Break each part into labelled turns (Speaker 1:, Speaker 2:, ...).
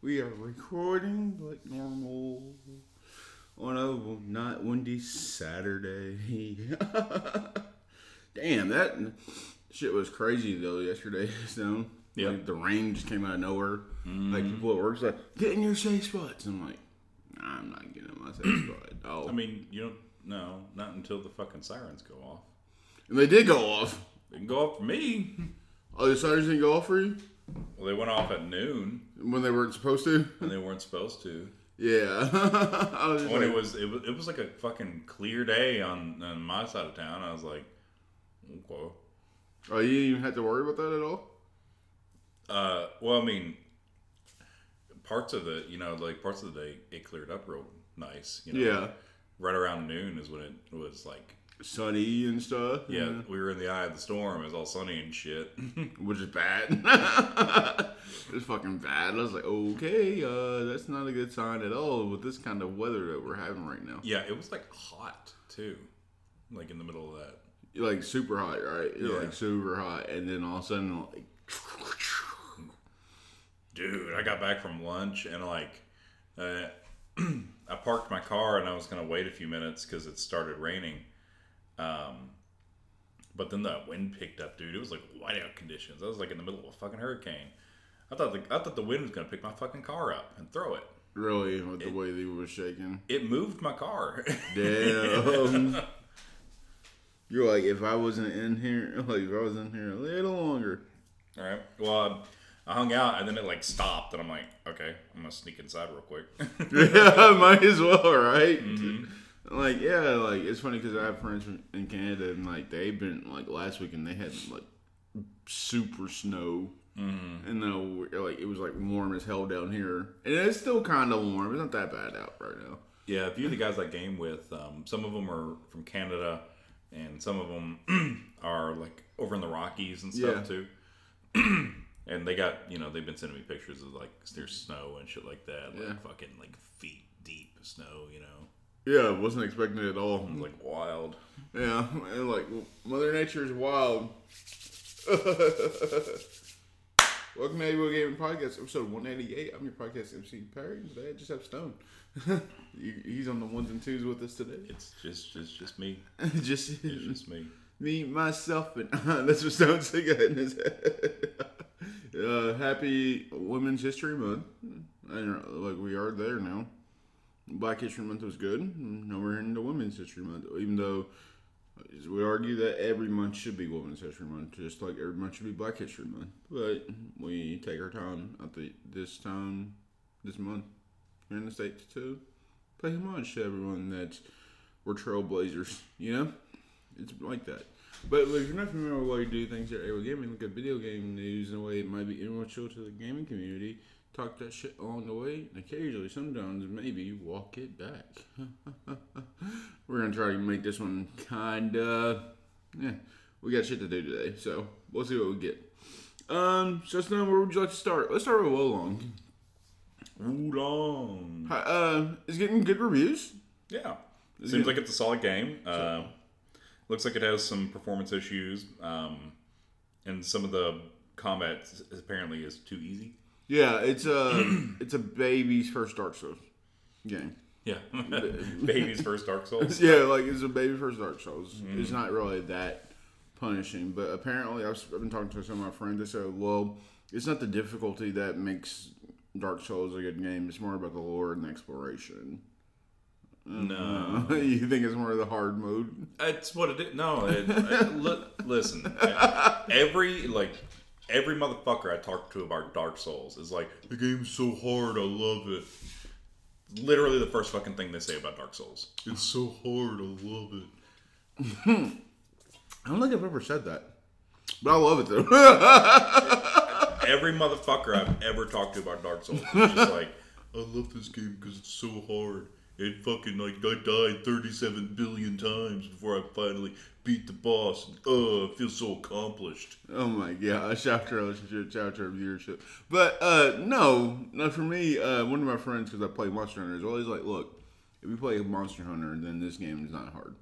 Speaker 1: We are recording like normal on a not windy Saturday. Damn, that shit was crazy though yesterday. So,
Speaker 2: Yep.
Speaker 1: like the rain just came out of nowhere. Like mm-hmm. people at work's like, get in your safe spots. I'm like, nah, I'm not getting in my safe spot. Oh,
Speaker 2: I mean, you don't no, not until the fucking sirens go off.
Speaker 1: and they did go off.
Speaker 2: They can go off for me.
Speaker 1: Oh, the sirens didn't go off for you
Speaker 2: Well, they went off at noon
Speaker 1: when they weren't supposed to.
Speaker 2: and they weren't supposed to.
Speaker 1: Yeah, I was just
Speaker 2: When
Speaker 1: like,
Speaker 2: it was, it was, it was like a fucking clear day on, on my side of town. I was like, okay.
Speaker 1: oh, you didn't even have to worry about that at all.
Speaker 2: Uh, well, I mean, parts of the, you know, like parts of the day, it cleared up real nice. You know,
Speaker 1: Yeah,
Speaker 2: Right around noon is when it was like,
Speaker 1: sunny and stuff.
Speaker 2: yeah, we were in the eye of the storm. It was all sunny and shit.
Speaker 1: which is bad. it's fucking bad. I was like, okay, uh, that's not a good sign at all with this kind of weather that we're having right now.
Speaker 2: yeah, it was like hot too, like in the middle of that.
Speaker 1: Like super hot, right?
Speaker 2: Yeah.
Speaker 1: Like super hot, and then all of a sudden, like,
Speaker 2: dude i got back from lunch and like uh, i parked my car and i was going to wait a few minutes because it started raining um, but then the wind picked up dude it was like whiteout conditions i was like in the middle of a fucking hurricane i thought the, i thought the wind was going to pick my fucking car up and throw it
Speaker 1: really, with the way they were shaking.
Speaker 2: it moved my car
Speaker 1: Damn. You're like, if I wasn't in here, like, if I was in here a little longer.
Speaker 2: all right well I hung out and then it like stopped and I'm like, okay, I'm gonna sneak inside real quick.
Speaker 1: yeah, might as well, right? Like, yeah, like it's funny because I have friends from- in Canada and like they've been like last weekend they had like super snow, mm-hmm. and then like it was like warm as hell down here, and it's still kind of warm. It's not that bad out right now.
Speaker 2: Yeah, a few of the guys I game with, um, some of them are from Canada, and some of them are like over in the Rockies and stuff
Speaker 1: Yeah.
Speaker 2: too. and they got, you know, they've been sending me pictures of like there's snow and shit like that, like
Speaker 1: Yeah.
Speaker 2: fucking like feet deep snow, you know,
Speaker 1: Yeah, wasn't expecting it at all.
Speaker 2: Like wild.
Speaker 1: Yeah, and like Mother Nature is wild. Welcome to Able Gaming Podcast, episode 188. I'm your podcast MC Perry. and Today I just have Stone. He's on the ones and twos with us today.
Speaker 2: It's just, just, just me.
Speaker 1: just
Speaker 2: It's just me.
Speaker 1: me, myself, and that's what Stone said in his head. uh, happy Women's History Month. I don't know, like we are there now. Black History Month was good. Now we're into Women's History Month, even though we argue that every month should be Women's History Month, just like every month should be Black History Month. But we take our time at the this time this month here in the states to pay homage to everyone that we're trailblazers. You know, it's like that. But if you're not familiar with why we do things at Able Gaming, look at video game news in a way it might be influential to the gaming community. Talk that shit along the way, and occasionally, sometimes, maybe walk it back. We're gonna try to make this one kinda. Yeah, we got shit to do today, so we'll see what we get. Um, so Snow, where would you like to start? Let's start with Wo Long.
Speaker 2: Oolong.
Speaker 1: Hi, Uh, it's getting good reviews.
Speaker 2: Yeah.
Speaker 1: Is
Speaker 2: Seems
Speaker 1: it-
Speaker 2: like it's a solid game. Uh, looks like it has some performance issues. Um, and some of the combat s- apparently is too easy.
Speaker 1: Yeah, it's a it's a baby's first Dark Souls game.
Speaker 2: Yeah. Baby's first Dark Souls.
Speaker 1: Yeah, like it's a baby first Dark Souls. It's mm. not really that punishing, but apparently I've, I've been talking to some of my friends. They said, well, it's not the difficulty that makes Dark Souls a good game. It's more about the lore and the exploration.
Speaker 2: Uh, no.
Speaker 1: you think it's more of the hard mode?
Speaker 2: It's what it is. No, it, it- li- listen. Every like every motherfucker I talk to about Dark Souls is like, the game's so hard. I love it. Literally the first fucking thing they say about Dark Souls. It's so hard. I love it. Hmm.
Speaker 1: I don't think I've ever said that, but I love it though.
Speaker 2: Every motherfucker I've ever talked to about Dark Souls is just like, I love this game because it's so hard. It fucking like I died 37 billion times before I finally beat the boss. Oh, I feel so accomplished.
Speaker 1: Oh my gosh, after relationship, after viewership. But uh no, no for me, uh one of my friends, because I play Monster Hunter, is always like, look, if you play Monster Hunter, then this game is not hard.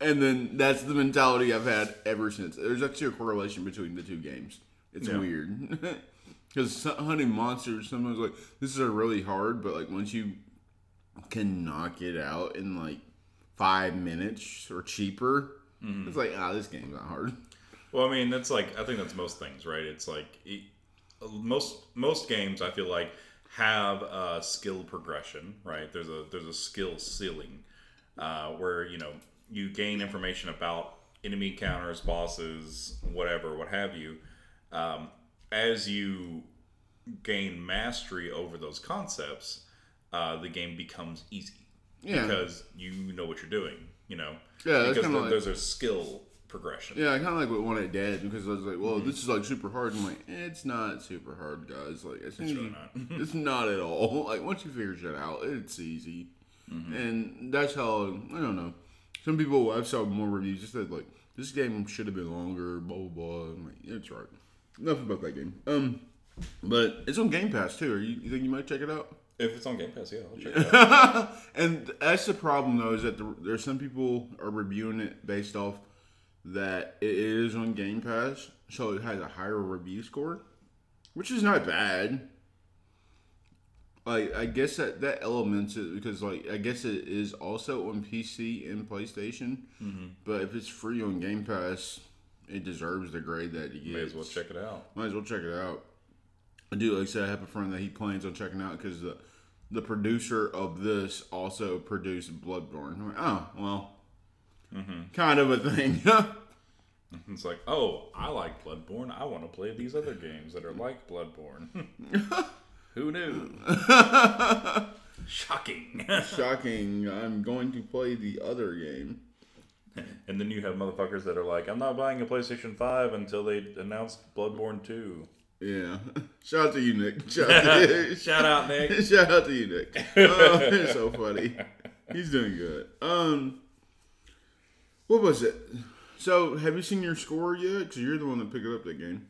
Speaker 1: And then that's the mentality I've had ever since. There's actually a correlation between the two games. It's
Speaker 2: Yeah.
Speaker 1: weird. Because hunting monsters sometimes like this is a really hard, but like once you can knock it out in like five minutes or cheaper, it's like ah, this game's not hard.
Speaker 2: Well, I mean, that's like I think that's most things, right? It's like it, most most games I feel like have a skill progression, right? There's a there's a skill ceiling uh, where you know you gain information about enemy counters, bosses, whatever, what have you. Um, as you gain mastery over those concepts, uh, the game becomes easy
Speaker 1: Yeah.
Speaker 2: because you know what you're doing. You know,
Speaker 1: Yeah,
Speaker 2: because
Speaker 1: like-
Speaker 2: there's a skill progression.
Speaker 1: Yeah, I kind of like what One It Dead because I was like, well, this is like super hard. I'm like, eh, it's not super hard, guys. Like, it's,
Speaker 2: It's really not.
Speaker 1: it's not at all. Like once you figure shit out, it's easy.
Speaker 2: Mm-hmm.
Speaker 1: And that's how I don't know. Some people I've saw more reviews just like this game should have been longer. Blah blah blah. I'm like, it's right. Enough about that game. Um, but it's on Game Pass too. Are you, you think you might check it out?
Speaker 2: If it's on Game Pass, yeah, I'll check it out.
Speaker 1: and that's the problem though is that the, there's some people are reviewing it based off that it is on Game Pass, so it has a higher review score, which is not bad. Like I guess that that elements it because like I guess it is also on PC and PlayStation, mm-hmm. but if it's free on Game Pass, it deserves the grade that it gets.
Speaker 2: May as well check it out.
Speaker 1: Might as well check it out. I do like I said, I have a friend that he plans on checking out because the the producer of this also produced Bloodborne. Like, oh well, mm-hmm. kind of a thing.
Speaker 2: It's like, oh, I like Bloodborne. I want to play these other games that are like Bloodborne. Who knew? Shocking.
Speaker 1: Shocking! I'm going to play the other game.
Speaker 2: and then you have motherfuckers that are like, I'm not buying a PlayStation 5 until they announce Bloodborne 2.
Speaker 1: Yeah, shout out to you, Nick. Shout out to,
Speaker 2: Shout out, Nick.
Speaker 1: shout out to you, Nick. Oh, it's so funny. He's doing good. Um, what was it? So, have you seen your score yet? Because you're the one that picked up that game.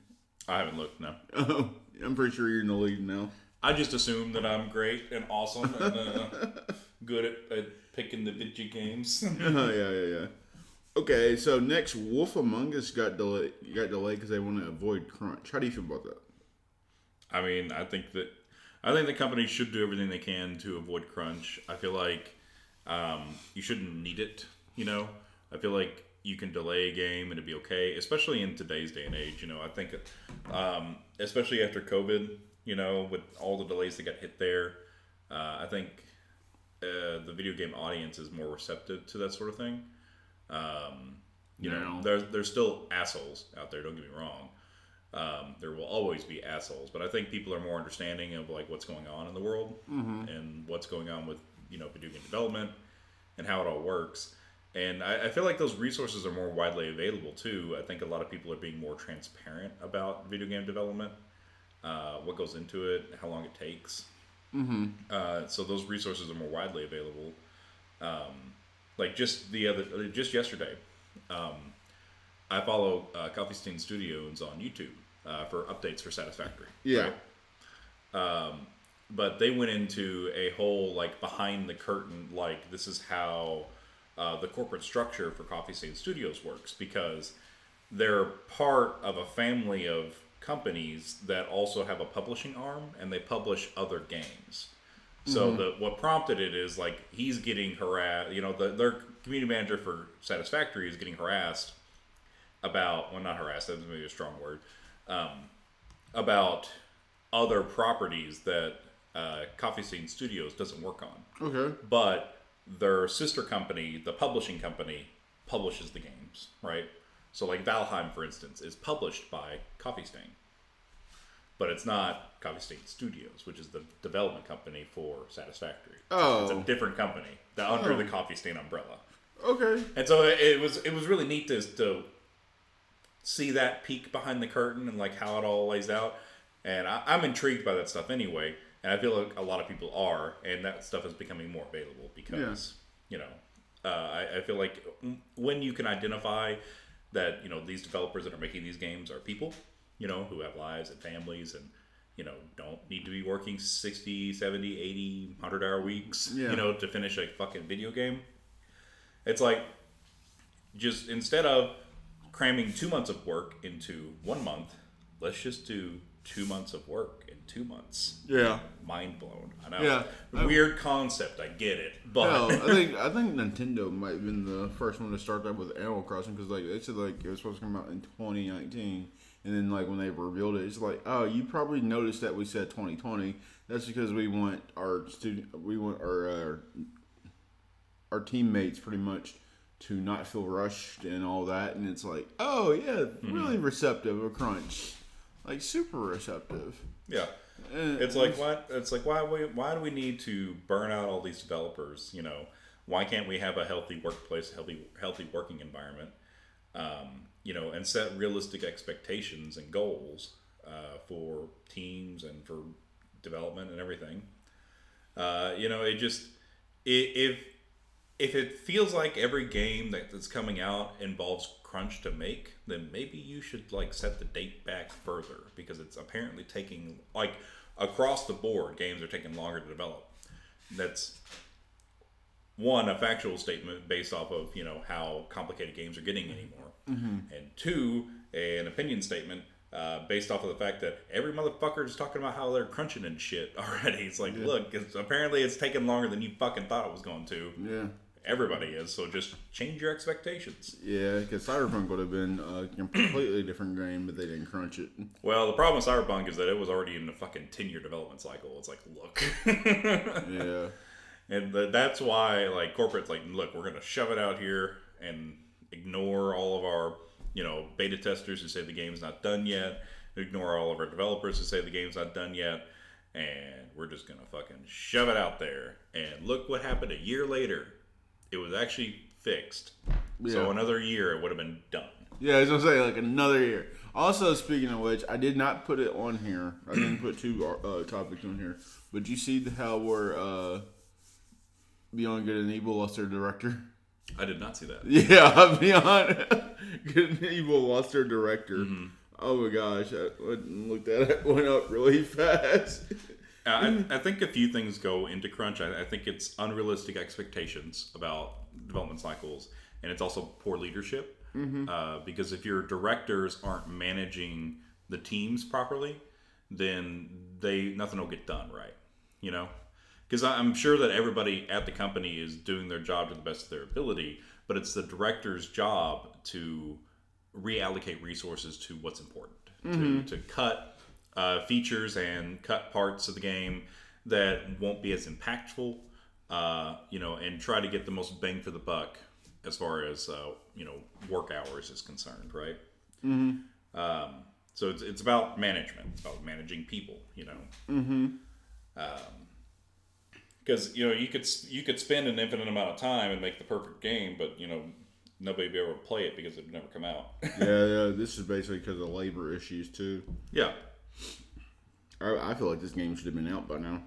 Speaker 2: I haven't looked, no.
Speaker 1: Oh, I'm pretty sure you're in the lead now.
Speaker 2: I just assume that I'm great and awesome and uh, good at, at picking the video games.
Speaker 1: Oh yeah, yeah, yeah. Okay, so next, Wolf Among Us got delayed. Got delayed because they want to avoid crunch. How do you feel about that?
Speaker 2: I mean, I think that I think the company should do everything they can to avoid crunch. I feel like um, you shouldn't need it. You know, I feel like you can delay a game and it'd be okay, especially in today's day and age. You know, I think, um, especially after COVID, you know, with all the delays that got hit there, uh, I think uh, the video game audience is more receptive to that sort of thing. Um, you know,
Speaker 1: Yeah.
Speaker 2: there's there's still assholes out there. Don't get me wrong. Um, there will always be assholes, but I think people are more understanding of like what's going on in the world and what's going on with you know video game development and how it all works. And I, I feel like those resources are more widely available too. I think a lot of people are being more transparent about video game development, uh, what goes into it, how long it takes. Mm-hmm. Uh, so those resources are more widely available. Um, like just the other, just yesterday, um, I follow uh, Coffee Stain Studios on YouTube uh, for updates for Satisfactory.
Speaker 1: Yeah.
Speaker 2: but they went into a whole like behind the curtain like this is how uh, the corporate structure for coffee stain studios works because they're part of a family of companies that also have a publishing arm and they publish other games so the what prompted it is like he's getting harassed you know the, their community manager for satisfactory is getting harassed about well not harassed that's maybe a strong word um, about other properties that uh, Coffee Stain Studios doesn't work on.
Speaker 1: Okay.
Speaker 2: But their sister company, the publishing company, publishes the games, right? So, like Valheim, for instance, is published by Coffee Stain. But it's not Coffee Stain Studios, which is the development company for Satisfactory. Oh, It's a
Speaker 1: Oh.
Speaker 2: different company that under
Speaker 1: Oh.
Speaker 2: the Coffee Stain umbrella.
Speaker 1: Okay.
Speaker 2: And so it, it was it was really neat to, to see that peek behind the curtain and like how it all lays out. And I, I'm intrigued by that stuff anyway. And I feel like a lot of people are, and that stuff is becoming more available because you know uh, I, I feel like when you can identify that you know these developers that are making these games are people, you know, who have lives and families and you know don't need to be working 60 70 80 100 hour weeks
Speaker 1: Yeah.
Speaker 2: you know to finish a fucking video game it's like just instead of cramming two months of work into one month, let's just do two months of work in two months.
Speaker 1: Yeah.
Speaker 2: Mind blown. I know.
Speaker 1: Yeah.
Speaker 2: Weird concept. I get it, but
Speaker 1: Hell, I think I think Nintendo might have been the first one to start that with Animal Crossing because like they said like it was supposed to come out in 2019, and then like when they revealed it, it's like oh you probably noticed that we said 2020. That's because we want our student, we want our uh, our teammates pretty much to not feel rushed and all that, and it's like oh yeah, really receptive of crunch, like super receptive.
Speaker 2: yeah.
Speaker 1: And
Speaker 2: It's like what? It's like why we why do we need to burn out all these developers? You know, why can't we have a healthy workplace, healthy healthy working environment? Um, you know, and set realistic expectations and goals uh, for teams and for development and everything. Uh, you know, it just if if it feels like every game that, that's coming out involves crunch to make, then maybe you should like set the date back further because it's apparently taking like across the board games are taking longer to develop. That's one a factual statement based off of you know how complicated games are getting anymore, and two an opinion statement uh, based off of the fact that every motherfucker is talking about how they're crunching and shit already. It's like, look, it's, apparently it's taking longer than you fucking thought it was going to.
Speaker 1: yeah.
Speaker 2: Everybody is, so just change your expectations.
Speaker 1: Yeah, because Cyberpunk would have been a completely different game, but they didn't crunch it.
Speaker 2: Well, the problem with Cyberpunk is that it was already in a fucking 10 year development cycle. It's like, look.
Speaker 1: Yeah,
Speaker 2: and th- that's why, like, corporate's like, look, we're going to shove it out here and ignore all of our, you know, beta testers who say the game's not done yet, ignore all of our developers who say the game's not done yet, and we're just going to fucking shove it out there. And look what happened a year later. It was actually fixed. So another year, it would have been done.
Speaker 1: yeah. I was gonna say like another year. Also, speaking of which, I did not put it on here. I didn't put two uh, topics on here. But you see the- how we're uh, Beyond Good and Evil lost their director.
Speaker 2: I did not see that.
Speaker 1: Yeah, Beyond Good and Evil lost their director. Oh my gosh, I looked at it. Went up really fast.
Speaker 2: I, I think a few things go into crunch. I, I think it's unrealistic expectations about development cycles, and it's also poor leadership. Uh, because if your directors aren't managing the teams properly, then they nothing will get done right. You know, because I'm sure that everybody at the company is doing their job to the best of their ability, but it's the director's job to reallocate resources to what's important, to, to cut uh, features and cut parts of the game that won't be as impactful, uh, you know, and try to get the most bang for the buck as far as uh, you know work hours is concerned, right? Mm-hmm. Um, so it's, it's about management. It's about managing people, you know. Mm-hmm. Because you know you could you could spend an infinite amount of time and make the perfect game, but you know nobody would be able to play it because it would never come out.
Speaker 1: yeah, yeah. This is basically because of labor issues too.
Speaker 2: yeah.
Speaker 1: I, I feel like this game should have been out by now.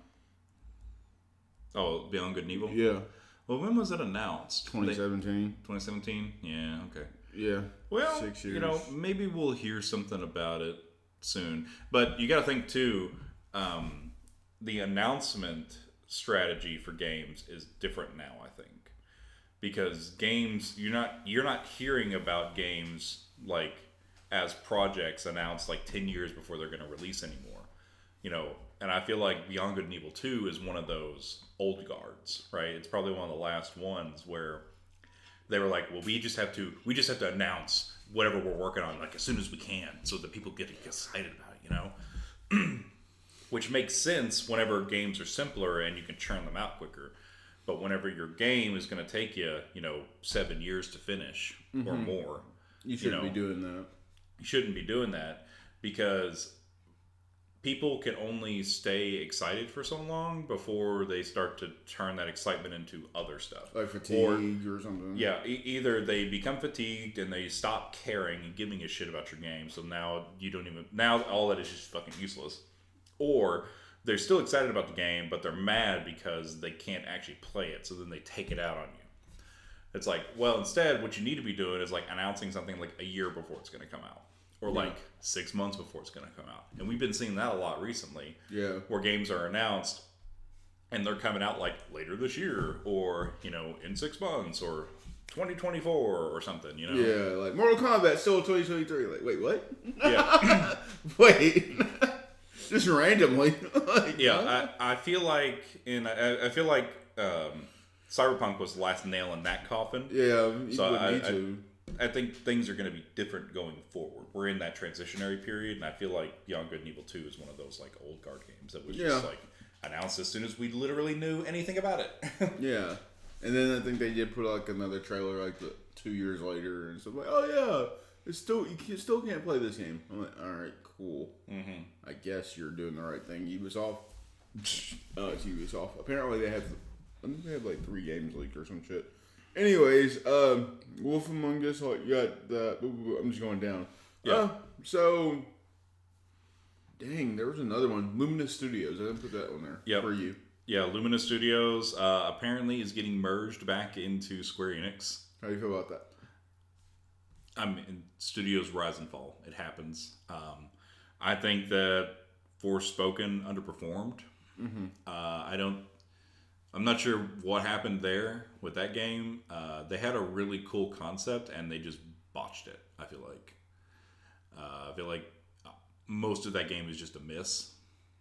Speaker 2: Oh, Beyond Good and Evil.
Speaker 1: Yeah,
Speaker 2: Well, when was it announced?
Speaker 1: 2017.
Speaker 2: 2017. Yeah. Okay.
Speaker 1: Yeah.
Speaker 2: Well,
Speaker 1: Six
Speaker 2: you know, maybe we'll hear something about it soon. But you got to think too. Um, the announcement strategy for games is different now. I think. Because games you're not you're not hearing about games like as projects announced like 10 years before they're going to release anymore. You know and i feel like beyond good and evil 2 is one of those old guards right? It's probably one of the last ones where they were like well we just have to we just have to announce whatever we're working on like as soon as we can so that people get excited about it you know which makes sense whenever games are simpler and you can churn them out quicker. But whenever your game is going to take you, you know, seven years to finish or mm-hmm. more,
Speaker 1: You should
Speaker 2: know,
Speaker 1: be doing that.
Speaker 2: you shouldn't be doing that because people can only stay excited for so long before they start to turn that excitement into other stuff.
Speaker 1: Like fatigue or, something.
Speaker 2: Yeah, e- either they become fatigued and they stop caring and giving a shit about your game. So now you don't even now all that is just fucking useless. Or they're still excited about the game, but they're mad because they can't actually play it. So then they take it out on you. It's like, well, instead, what you need to be doing is like announcing something like a year before it's going to come out, or like six months before it's going to come out. And we've been seeing that a lot recently
Speaker 1: Yeah.
Speaker 2: where games are announced and they're coming out like later this year or you know in six months or 2024 or something you know
Speaker 1: Yeah, like Mortal Kombat still 2023. Like, wait, what?
Speaker 2: yeah
Speaker 1: wait. just randomly. like,
Speaker 2: Yeah, I, I feel like in I, I feel like um, Cyberpunk was the last nail in that coffin.
Speaker 1: yeah.
Speaker 2: So I- I- I think things are going to be different going forward. We're in that transitionary period, and I feel like Beyond Good and Evil Two is one of those like old guard games that was just like announced as soon as we literally knew anything about it.
Speaker 1: Yeah, and then I think they did put like another trailer like the, two years later and stuff like, oh yeah, it's still you can, still can't play this game. I'm like, all right, cool. Mm-hmm. I guess you're doing the right thing, Ubisoft. Oh, it's Ubisoft. Apparently they have, they have like three games leaked or some shit. Anyways, um, Wolf Among Us, like, you got the. I'm just going down.
Speaker 2: Yeah.
Speaker 1: Uh, so, dang, there was another one, Luminous Studios. I didn't put that one there
Speaker 2: Yeah.
Speaker 1: for you.
Speaker 2: yeah, Luminous Studios uh, apparently is getting merged back into Square Enix.
Speaker 1: How do you feel about that?
Speaker 2: I'm in Studios Rise and Fall. It happens. Um, I think that Forspoken underperformed. Uh, I don't. I'm not sure what happened there with that game. Uh, they had a really cool concept and they just botched it. I feel like. Uh, I feel like most of that game is just a miss.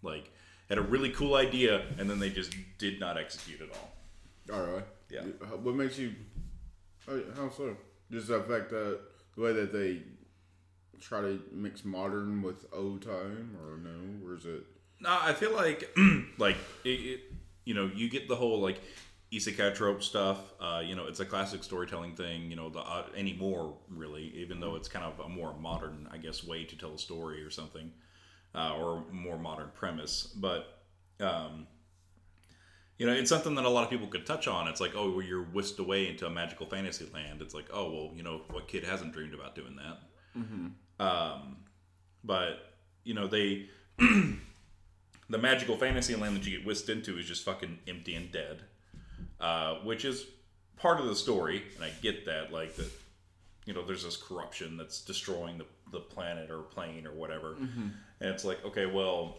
Speaker 2: Like had a really cool idea and then they just did not execute it all.
Speaker 1: All right.
Speaker 2: Yeah.
Speaker 1: What makes you? How, how so? Just the fact that the way that they try to mix modern with old time, or no, or is it?
Speaker 2: No, I feel like like it, it, you know you get the whole like isekai trope stuff. Uh, you know, it's a classic storytelling thing. You know, the uh, anymore really, even though it's kind of a more modern, I guess, way to tell a story or something, uh, or more modern premise. But um, you know, it's something that a lot of people could touch on. It's like, oh, well, you're whisked away into a magical fantasy land. It's like, oh, well, you know, what kid hasn't dreamed about doing that? Um, but you know, they the magical fantasy land that you get whisked into is just fucking empty and dead, uh, which is part of the story, and I get that. Like that, you know, there's this corruption that's destroying the, the planet or plane or whatever, and it's like, okay, well,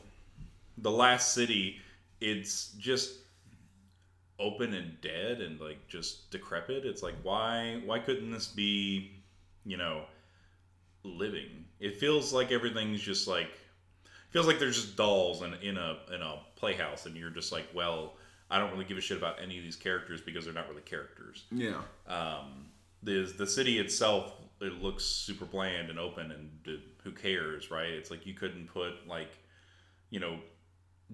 Speaker 2: the last city, it's just open and dead and like just decrepit. It's like why why couldn't this be, you know, living? It feels like everything's just like feels like there's just dolls in, in a in a playhouse and you're just like, well, I don't really give a shit about any of these characters because they're not really characters.
Speaker 1: Yeah.
Speaker 2: Um, the the city itself it looks super bland and open and uh, who cares, right? It's like you couldn't put like you know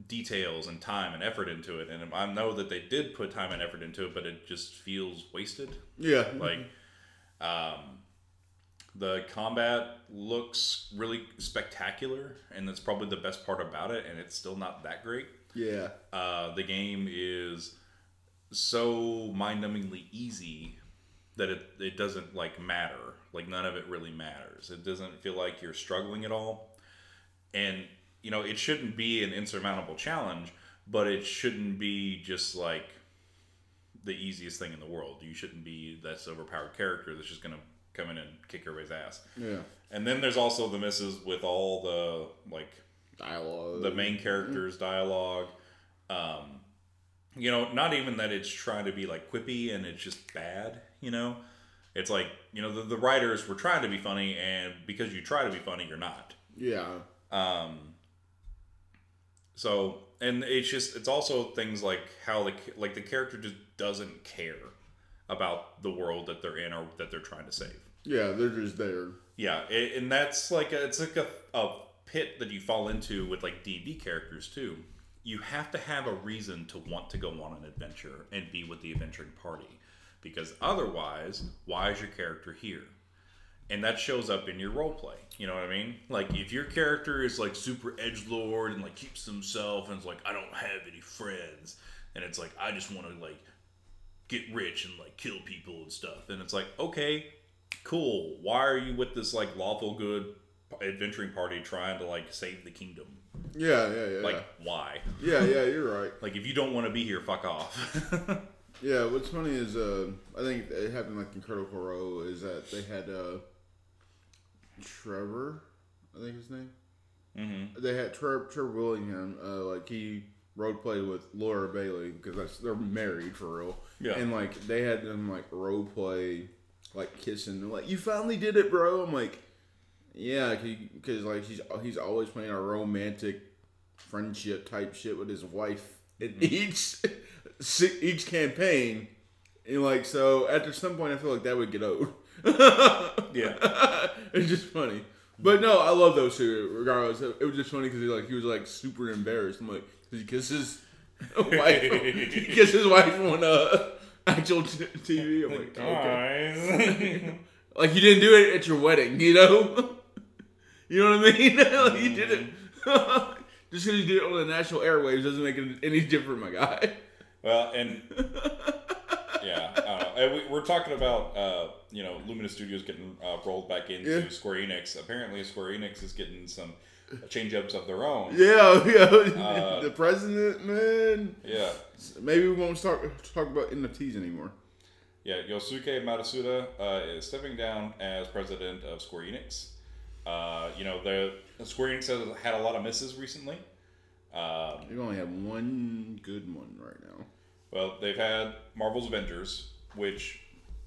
Speaker 2: details and time and effort into it and I know that they did put time and effort into it but it just feels wasted
Speaker 1: Yeah.
Speaker 2: like um, the combat looks really spectacular and that's probably the best part about it and it's still not that great.
Speaker 1: Yeah.
Speaker 2: uh, the game is so mind-numbingly easy that it, it doesn't like matter. Like none of it really matters. It doesn't feel like you're struggling at all. And you know it shouldn't be an insurmountable challenge but it shouldn't be just like the easiest thing in the world. You shouldn't be this overpowered character that's just going to come in and kick everybody's ass
Speaker 1: Yeah.
Speaker 2: and then there's also the misses with all the like
Speaker 1: Dialogue.
Speaker 2: the main character's dialogue. Um, you know, not even that it's trying to be like quippy and it's just bad. You know, it's like you know the, the writers were trying to be funny, and because you try to be funny, you're not.
Speaker 1: Yeah.
Speaker 2: Um, so and it's just it's also things like how the like the character just doesn't care about the world that they're in or that they're trying to save.
Speaker 1: Yeah. They're just there.
Speaker 2: Yeah, and that's like a, it's like a, a pit that you fall into with like D and D characters too. You have to have a reason to want to go on an adventure and be with the adventuring party, because otherwise, why is your character here? And that shows up in your role play. You know what I mean? Like if your character is like super edge lord and like keeps himself and is like I don't have any friends, and it's like I just want to like get rich and like kill people and stuff, and it's like okay, cool. Why are you with this like lawful good adventuring party trying to like save the kingdom?
Speaker 1: Yeah. Yeah. Yeah.
Speaker 2: Like why?
Speaker 1: yeah. Yeah. You're right.
Speaker 2: Like if you don't want to be here, fuck off.
Speaker 1: Yeah, what's funny is uh, I think it happened like in Critical Role is that they had uh, Trevor, I think his name. Mm-hmm. They had Trevor, Trevor Willingham, uh, like he role played with Laura Bailey because that's they're married for real.
Speaker 2: Yeah.
Speaker 1: and like they had them like role play, like kissing. They're like, "You finally did it, bro." I'm like, "Yeah," because like he's he's always playing a romantic friendship type shit with his wife in each each campaign. And like so, after some point, I feel like that would get old.
Speaker 2: Yeah.
Speaker 1: it's just funny. But no, I love those two. Regardless, it was just funny because he like he was like super embarrassed. I'm like, he kisses his wife, he kissed his wife on uh, actual t- TV. I'm like, okay.
Speaker 2: Guys.
Speaker 1: like you didn't do it at your wedding, you know? you know what I mean? like you did it. just because you did it on the national airwaves doesn't make it any different, my guy.
Speaker 2: well, and yeah, I don't know. And we, we're talking about uh, you know Luminous Studios getting uh, rolled back into
Speaker 1: Yeah.
Speaker 2: Square Enix. Apparently, Square Enix is getting some change ups of their own.
Speaker 1: Yeah, yeah.
Speaker 2: Uh,
Speaker 1: the president, man.
Speaker 2: Yeah.
Speaker 1: Maybe we won't start talk about NFTs anymore.
Speaker 2: Yeah, Yosuke Matsuda uh, is stepping down as president of Square Enix. Uh, you know, the Square Enix has had a lot of misses recently. Um,
Speaker 1: You only have one good one right now.
Speaker 2: well, they've had Marvel's Avengers, which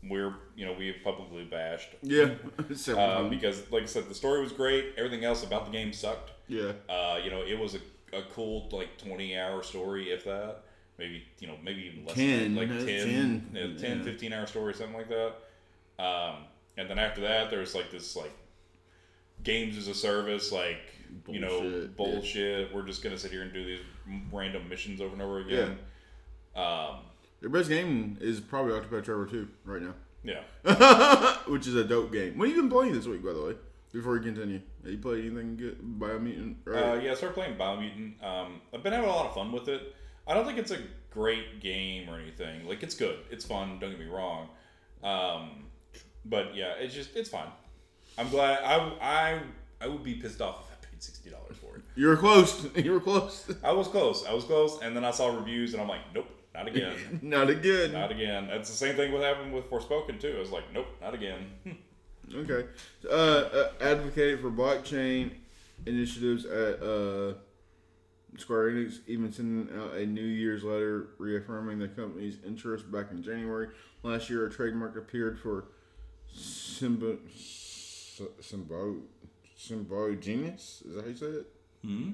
Speaker 2: we're you know we've publicly bashed
Speaker 1: Yeah,
Speaker 2: uh, because, like I said, the story was great. Everything else about the game sucked.
Speaker 1: Yeah,
Speaker 2: Uh, you know, it was a, a cool like twenty hour story, if that. Maybe you know, maybe even less.
Speaker 1: 10,
Speaker 2: than
Speaker 1: uh,
Speaker 2: like 10,
Speaker 1: 10,
Speaker 2: yeah, 10
Speaker 1: yeah.
Speaker 2: 15 hour story, something like that. Um, and then after that, there's like this like games as a service, like you know,
Speaker 1: Bullshit, yeah.
Speaker 2: bullshit. We're just gonna sit here and do these random missions over and over again. Um,
Speaker 1: their best game is probably Octopath Traveler 2 right now,
Speaker 2: yeah.
Speaker 1: which is a dope game. What have you been playing this week, by the way? Before we continue, have you played anything good? Biomutant?
Speaker 2: Uh, yeah, I started playing Biomutant. Um, I've been having a lot of fun with it. I don't think it's a great game or anything. Like it's good, it's fun. Don't get me wrong. Um, but yeah, it's just it's fine. I'm glad. I I I would be pissed off if I paid sixty dollars for it.
Speaker 1: you were close. you were close.
Speaker 2: I was close. I was close, and then I saw reviews, and I'm like, nope, not again,
Speaker 1: Not again.
Speaker 2: not again. That's the same thing what happened with Forspoken too. I was like, nope, not again.
Speaker 1: Okay. Uh, uh, advocated for blockchain initiatives at uh, Square Enix, even sending out a New Year's letter reaffirming the company's interest back in January. Last year, a trademark appeared for Symbo, Symbo, Symbiogenesis? Is that how you say it?
Speaker 2: hmm?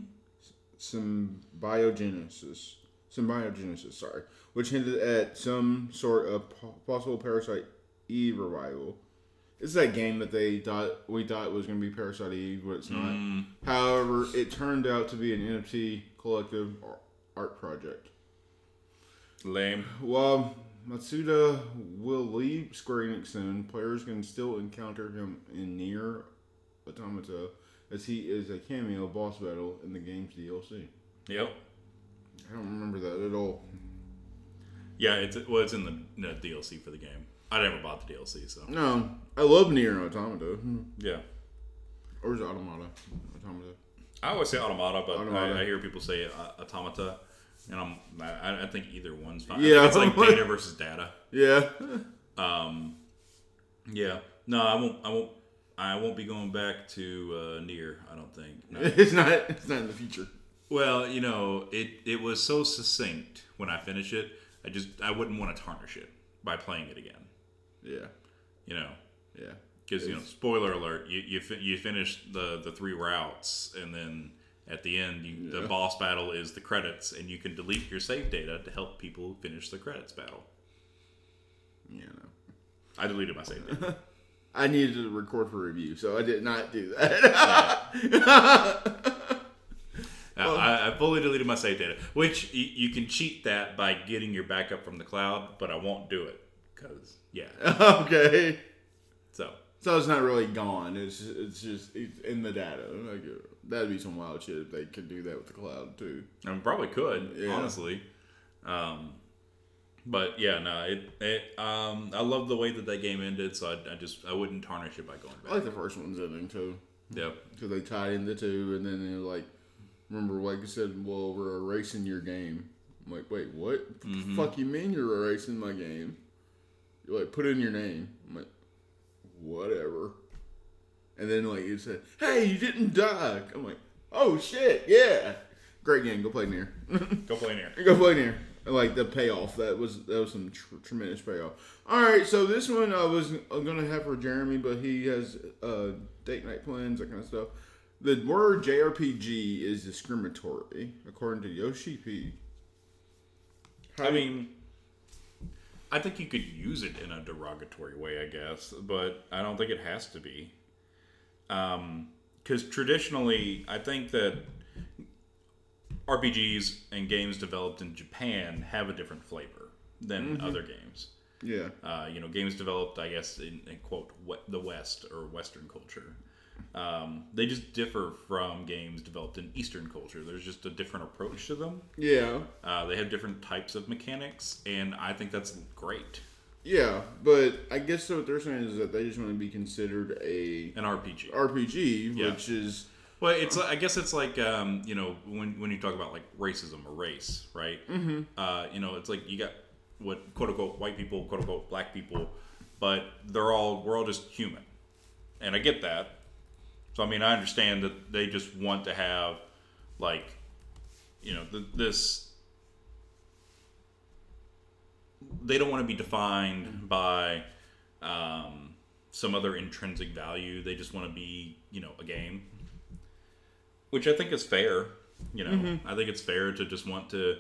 Speaker 1: Symbiogenesis. Symbiogenesis, sorry. Which hinted at some sort of possible Parasite Eve revival. It's that game that they thought we thought was going to be Parasite Eve, but it's not.
Speaker 2: Mm,
Speaker 1: However, it turned out to be an NFT collective art project.
Speaker 2: lame.
Speaker 1: Well, Matsuda will leave Square Enix soon, players can still encounter him in NieR Automata, as he is a cameo boss battle in the game's DLC.
Speaker 2: Yep.
Speaker 1: I don't remember that at all.
Speaker 2: Yeah, it's well, it's in the, the DLC for the game. I never bought the DLC, so
Speaker 1: No, I love NieR Automata.
Speaker 2: yeah.
Speaker 1: Or is it Automata? Automata.
Speaker 2: I always say automata, but
Speaker 1: Automata.
Speaker 2: I, I hear people say uh, automata, and I'm I, I think either one's fine.
Speaker 1: Yeah.
Speaker 2: It's like data versus data.
Speaker 1: Yeah.
Speaker 2: Um, yeah, no, I won't. I won't. I won't be going back to uh, NieR. I don't think. No.
Speaker 1: it's not. It's not in the future.
Speaker 2: Well, you know, it it was so succinct when I finish it. I just I wouldn't want to tarnish it by playing it again.
Speaker 1: Yeah.
Speaker 2: You know,
Speaker 1: Yeah.
Speaker 2: because you know, spoiler alert, you you, fi- you finish the the three routes, and then at the end, you, the boss battle is the credits, and you can delete your save data to help people finish the credits battle.
Speaker 1: Yeah. No.
Speaker 2: I deleted my save data.
Speaker 1: I needed to record for review, so I did not do that.
Speaker 2: Uh, I, I fully deleted my save data, which y- you can cheat that by getting your backup from the cloud, but I won't do it because yeah.
Speaker 1: okay.
Speaker 2: So
Speaker 1: So it's not really gone. It's it's just it's in the data. Like that'd be some wild shit if they could do that with the cloud too.
Speaker 2: I mean, probably could
Speaker 1: Yeah.
Speaker 2: honestly, um, but yeah, no, it, it um, I love the way that that game ended, so I, I just I wouldn't tarnish it by going
Speaker 1: I like the first one's ending too.
Speaker 2: Yep.
Speaker 1: because they tied in the two, and then they're like, remember, like I said, well, we're erasing your game. I'm like, wait, what? The fuck you mean you're erasing my game? You're like, put in your name. I'm like, whatever. And then like it said, hey, you didn't die. I'm like, oh shit, yeah, great game. Go play NieR.
Speaker 2: Go play NieR.
Speaker 1: Go play NieR. Like the payoff, that was that was some tr- tremendous payoff. All right, so this one I was gonna have for Jeremy, but he has uh, date night plans, that kind of stuff. The word JRPG is discriminatory, according to Yoshi P.
Speaker 2: I mean, I think you could use it in a derogatory way, I guess, but I don't think it has to be. Because traditionally, I think that RPGs and games developed in Japan have a different flavor than other games.
Speaker 1: Yeah.
Speaker 2: Uh, you know, games developed, I guess, in, in quote we- the West or Western culture. Um, they just differ from games developed in Eastern culture. There's just a different approach to them.
Speaker 1: Yeah.
Speaker 2: Uh, they have different types of mechanics, and I think that's great.
Speaker 1: Yeah, but I guess what they're saying is that they just want to be considered a
Speaker 2: An RPG.
Speaker 1: RPG,
Speaker 2: Yeah.
Speaker 1: which is
Speaker 2: Well, it's I guess it's like um, you know when when you talk about like racism or race, right? Mm-hmm. Uh, you know, it's like you got what quote unquote white people, quote unquote black people, but they're all we're all just human, and I get that. So I mean, I understand that they just want to have like you know th- this. They don't want to be defined by um, some other intrinsic value. They just want to be, you know, a game which I think is fair. You know, I think it's fair to just want to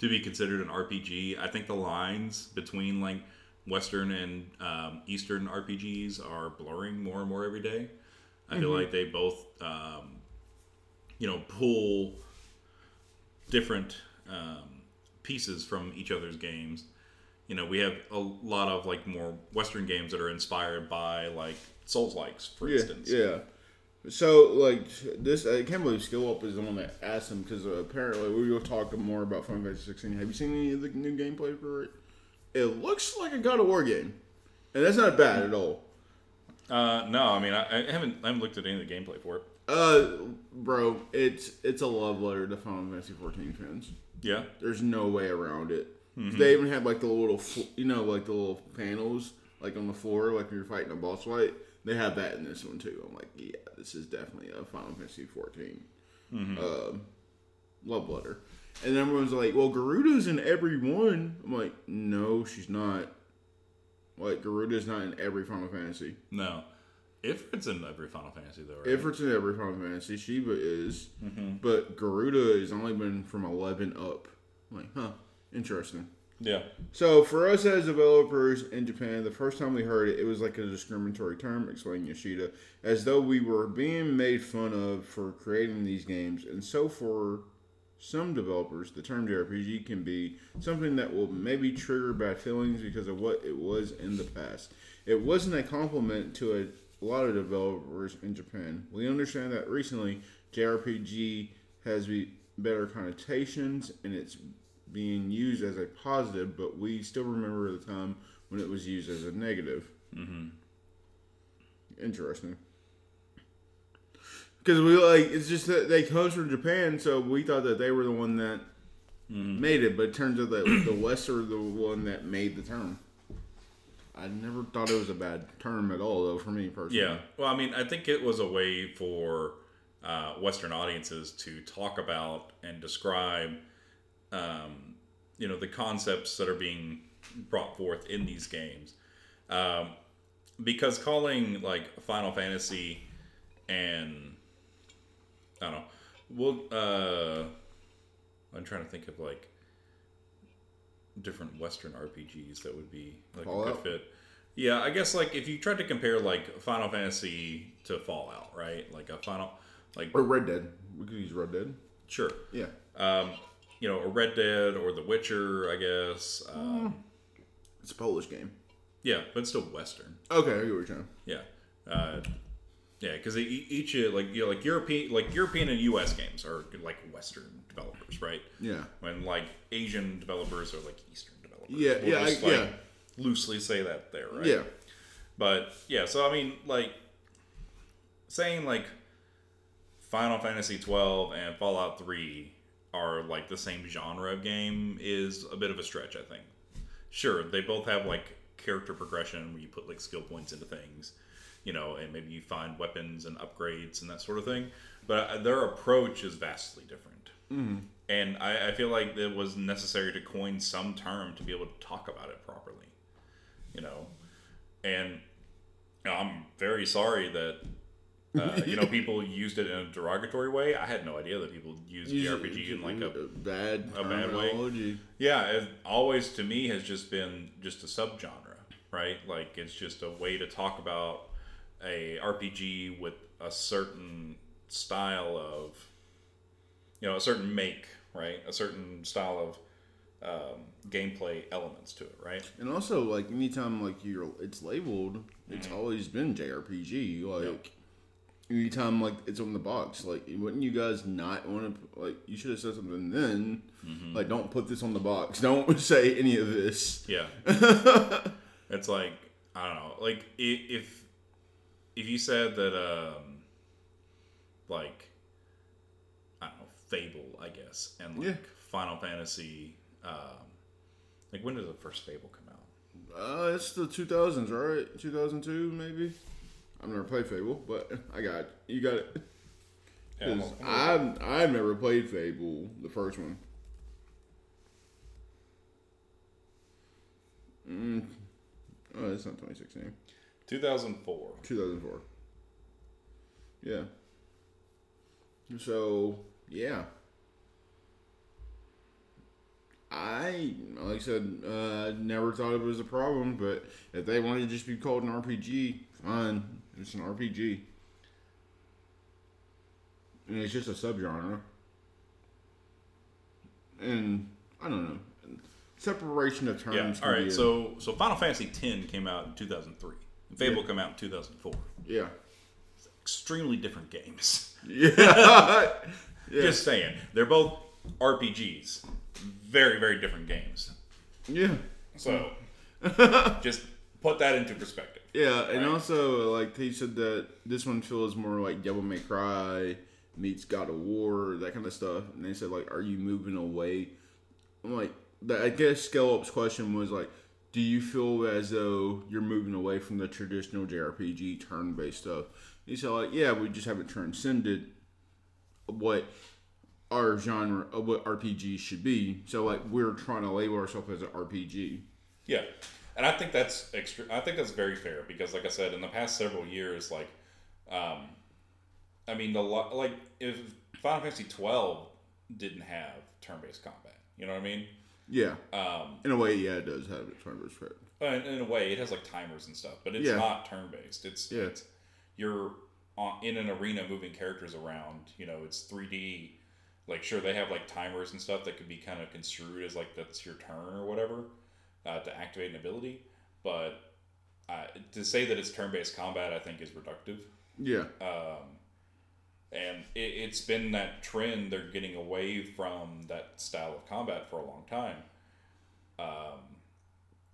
Speaker 2: to be considered an RPG. I think the lines between like Western and um, Eastern RPGs are blurring more and more every day. I feel like they both, um, you know, pull different um, pieces from each other's games. You know, we have a lot of like more Western games that are inspired by like Souls likes, for
Speaker 1: yeah,
Speaker 2: instance.
Speaker 1: yeah. So like this, I can't believe Skill Up is the one that asked him because uh, apparently we will talk more about Final Fantasy 16. Have you seen any of the new gameplay for it? It looks like a God of War game, and that's not bad at all.
Speaker 2: Uh, no, I mean, I, I haven't I haven't looked at any of the gameplay for it.
Speaker 1: Uh, bro, it's it's a love letter to Final Fantasy 14 fans.
Speaker 2: Yeah,
Speaker 1: There's no way around it.
Speaker 2: Mm-hmm.
Speaker 1: They even had like the little, you know, like the little panels like on the floor, like when you're fighting a boss fight. They have that in this one too. I'm like, yeah, this is definitely a Final Fantasy 14
Speaker 2: Mm-hmm.
Speaker 1: um, love letter. And everyone's like, well, Garuda's in every one. I'm like, no, she's not. Like Garuda's not in every Final Fantasy.
Speaker 2: no. Ifrit's in every Final Fantasy though, right?
Speaker 1: Ifrit's in every Final Fantasy. Shiva is,
Speaker 2: Mm-hmm.
Speaker 1: but Garuda has only been from 11 up. I'm like, huh, interesting.
Speaker 2: yeah,
Speaker 1: So for us as developers in Japan, the first time we heard it, it was like a discriminatory term, explained Yoshida, as though we were being made fun of for creating these games. And so for some developers, the term JRPG can be something that will maybe trigger bad feelings because of what it was in the past. It wasn't a compliment to a lot of developers in Japan. We understand that recently JRPG has be better connotations and it's being used as a positive, but we still remember the time when it was used as a negative. Mm-hmm. Interesting. Because we like it's just that they comes from Japan, so we thought that they were the one that made it, but it turns out that the West are the one that made the term. I never thought it was a bad term at all, though, for me personally.
Speaker 2: yeah. Well, I mean, I think it was a way for uh, Western audiences to talk about and describe, um, you know, the concepts that are being brought forth in these games. Um, because calling like Final Fantasy and I don't know, well, uh, I'm trying to think of like different Western RPGs that would be like a good fit. Yeah, I guess like if you tried to compare like Final Fantasy to Fallout, right? Like a Final, like
Speaker 1: Or Red Dead. We could use Red Dead.
Speaker 2: sure,
Speaker 1: Yeah.
Speaker 2: um, you know, a Red Dead or The Witcher, I guess. Um,
Speaker 1: It's a Polish game.
Speaker 2: Yeah, but it's still Western.
Speaker 1: Okay, I get what you're saying.
Speaker 2: Yeah, uh, yeah, because each uh, like you know like European like European and U.S. games are like Western developers, right?
Speaker 1: Yeah.
Speaker 2: When like Asian developers are like Eastern developers.
Speaker 1: Yeah, yeah,
Speaker 2: just,
Speaker 1: I-
Speaker 2: like,
Speaker 1: yeah.
Speaker 2: Loosely say that there, right?
Speaker 1: Yeah.
Speaker 2: But yeah, so I mean, like saying like Final Fantasy 12 and Fallout 3 are like the same genre of game is a bit of a stretch, I think. Sure, they both have like character progression where you put like skill points into things, you know, and maybe you find weapons and upgrades and that sort of thing. But uh, their approach is vastly different. Mm-hmm. And I, I feel like it was necessary to coin some term to be able to talk about it properly, you know. And you know, I'm very sorry that Uh, you know, people used it in a derogatory way. I had no idea that people used RPG in like a
Speaker 1: bad
Speaker 2: a bad way. yeah. It always to me has just been just a subgenre, right? Like it's just a way to talk about a RPG with a certain style of, you know, a certain make, right? A certain style of um, gameplay elements to it, right?
Speaker 1: And also, like anytime like you're, it's labeled. It's
Speaker 2: Mm-hmm.
Speaker 1: always been JRPG. Like anytime like it's on the box. Like wouldn't you guys not want to? Like you should have said something then.
Speaker 2: Mm-hmm.
Speaker 1: Like don't put this on the box. Don't say any of this.
Speaker 2: Yeah. it's like I don't know. Like if if you said that um like I don't know, Fable, I guess, and like
Speaker 1: Yeah.
Speaker 2: Final Fantasy um like when did the first Fable come out?
Speaker 1: Uh, it's the 2000s, right? 2002 maybe. I've never played Fable, but I got it. You got it.
Speaker 2: Yeah,
Speaker 1: 'Cause
Speaker 2: well,
Speaker 1: I've I've never played Fable, the first one. Mm. Oh, it's not 2016.
Speaker 2: 2004.
Speaker 1: 2004. Yeah. So yeah. I like I said, uh, never thought it was a problem, but if they wanted to just be called an RPG, fine. It's an RPG. And it's just a subgenre. And I don't know. Separation of terms.
Speaker 2: Yeah. All right. So so Final Fantasy X came out in 2003. And Fable came out in 2004.
Speaker 1: yeah.
Speaker 2: Extremely different games.
Speaker 1: Yeah. yeah.
Speaker 2: Just saying. They're both RPGs. Very very different games.
Speaker 1: yeah.
Speaker 2: So just put that into perspective.
Speaker 1: Yeah, and also like they said that this one feels more like Devil May Cry meets God of War, that kind of stuff. And they said like, are you moving away? I'm like, I guess Scale Up's question was like, do you feel as though you're moving away from the traditional JRPG turn-based stuff? He said like, yeah, we just haven't transcended what our genre of what RPG should be. So like, we're trying to label ourselves as an RPG.
Speaker 2: Yeah, and I think that's extra. I think that's very fair because, like I said, in the past several years, like, um, I mean, the like if Final Fantasy twelve didn't have turn-based combat, you know what I mean?
Speaker 1: Yeah,
Speaker 2: Um,
Speaker 1: in a way, yeah, it does have a turn-based combat.
Speaker 2: in, in a way, it has like timers and stuff, but it's
Speaker 1: Yeah.
Speaker 2: not turn-based. It's
Speaker 1: Yeah.
Speaker 2: it's you're on, in an arena moving characters around. You know, it's three D. Like, sure, they have like timers and stuff that could be kind of construed as like that's your turn or whatever uh, to activate an ability, but uh, to say that it's turn-based combat, I think, is reductive.
Speaker 1: Yeah.
Speaker 2: Um, and it, it's been that trend. They're getting away from that style of combat for a long time. Um,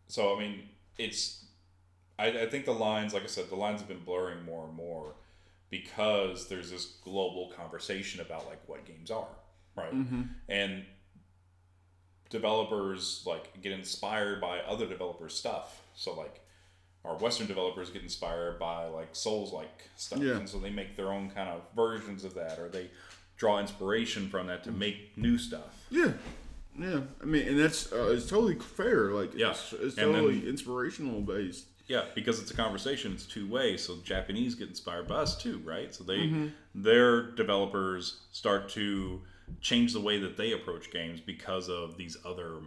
Speaker 2: so I mean, it's. I, I think the lines, like I said, the lines have been blurring more and more because there's this global conversation about like what games are, right? And developers like get inspired by other developers' stuff. So like our Western developers get inspired by like Souls like stuff,
Speaker 1: Yeah.
Speaker 2: and so they make their own kind of versions of that, or they draw inspiration from that to make new stuff.
Speaker 1: Yeah, yeah. I mean, and that's uh, it's totally fair. Like,
Speaker 2: Yeah.
Speaker 1: it's, it's
Speaker 2: And then-
Speaker 1: totally inspirational based.
Speaker 2: Yeah, because it's a conversation. It's two way. So Japanese get inspired by us too, right? So they
Speaker 1: Mm-hmm.
Speaker 2: their developers start to change the way that they approach games because of these other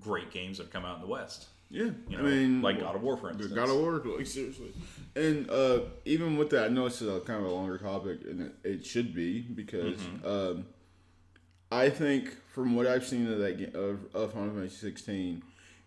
Speaker 2: great games that come out in the West.
Speaker 1: Yeah,
Speaker 2: You
Speaker 1: I mean,
Speaker 2: like God of War, for instance.
Speaker 1: God of War, like seriously. And uh, even with that, I know it's a kind of a longer topic, and it, it should be because
Speaker 2: Mm-hmm.
Speaker 1: um, I think from what I've seen of that game of, of Final Fantasy 16,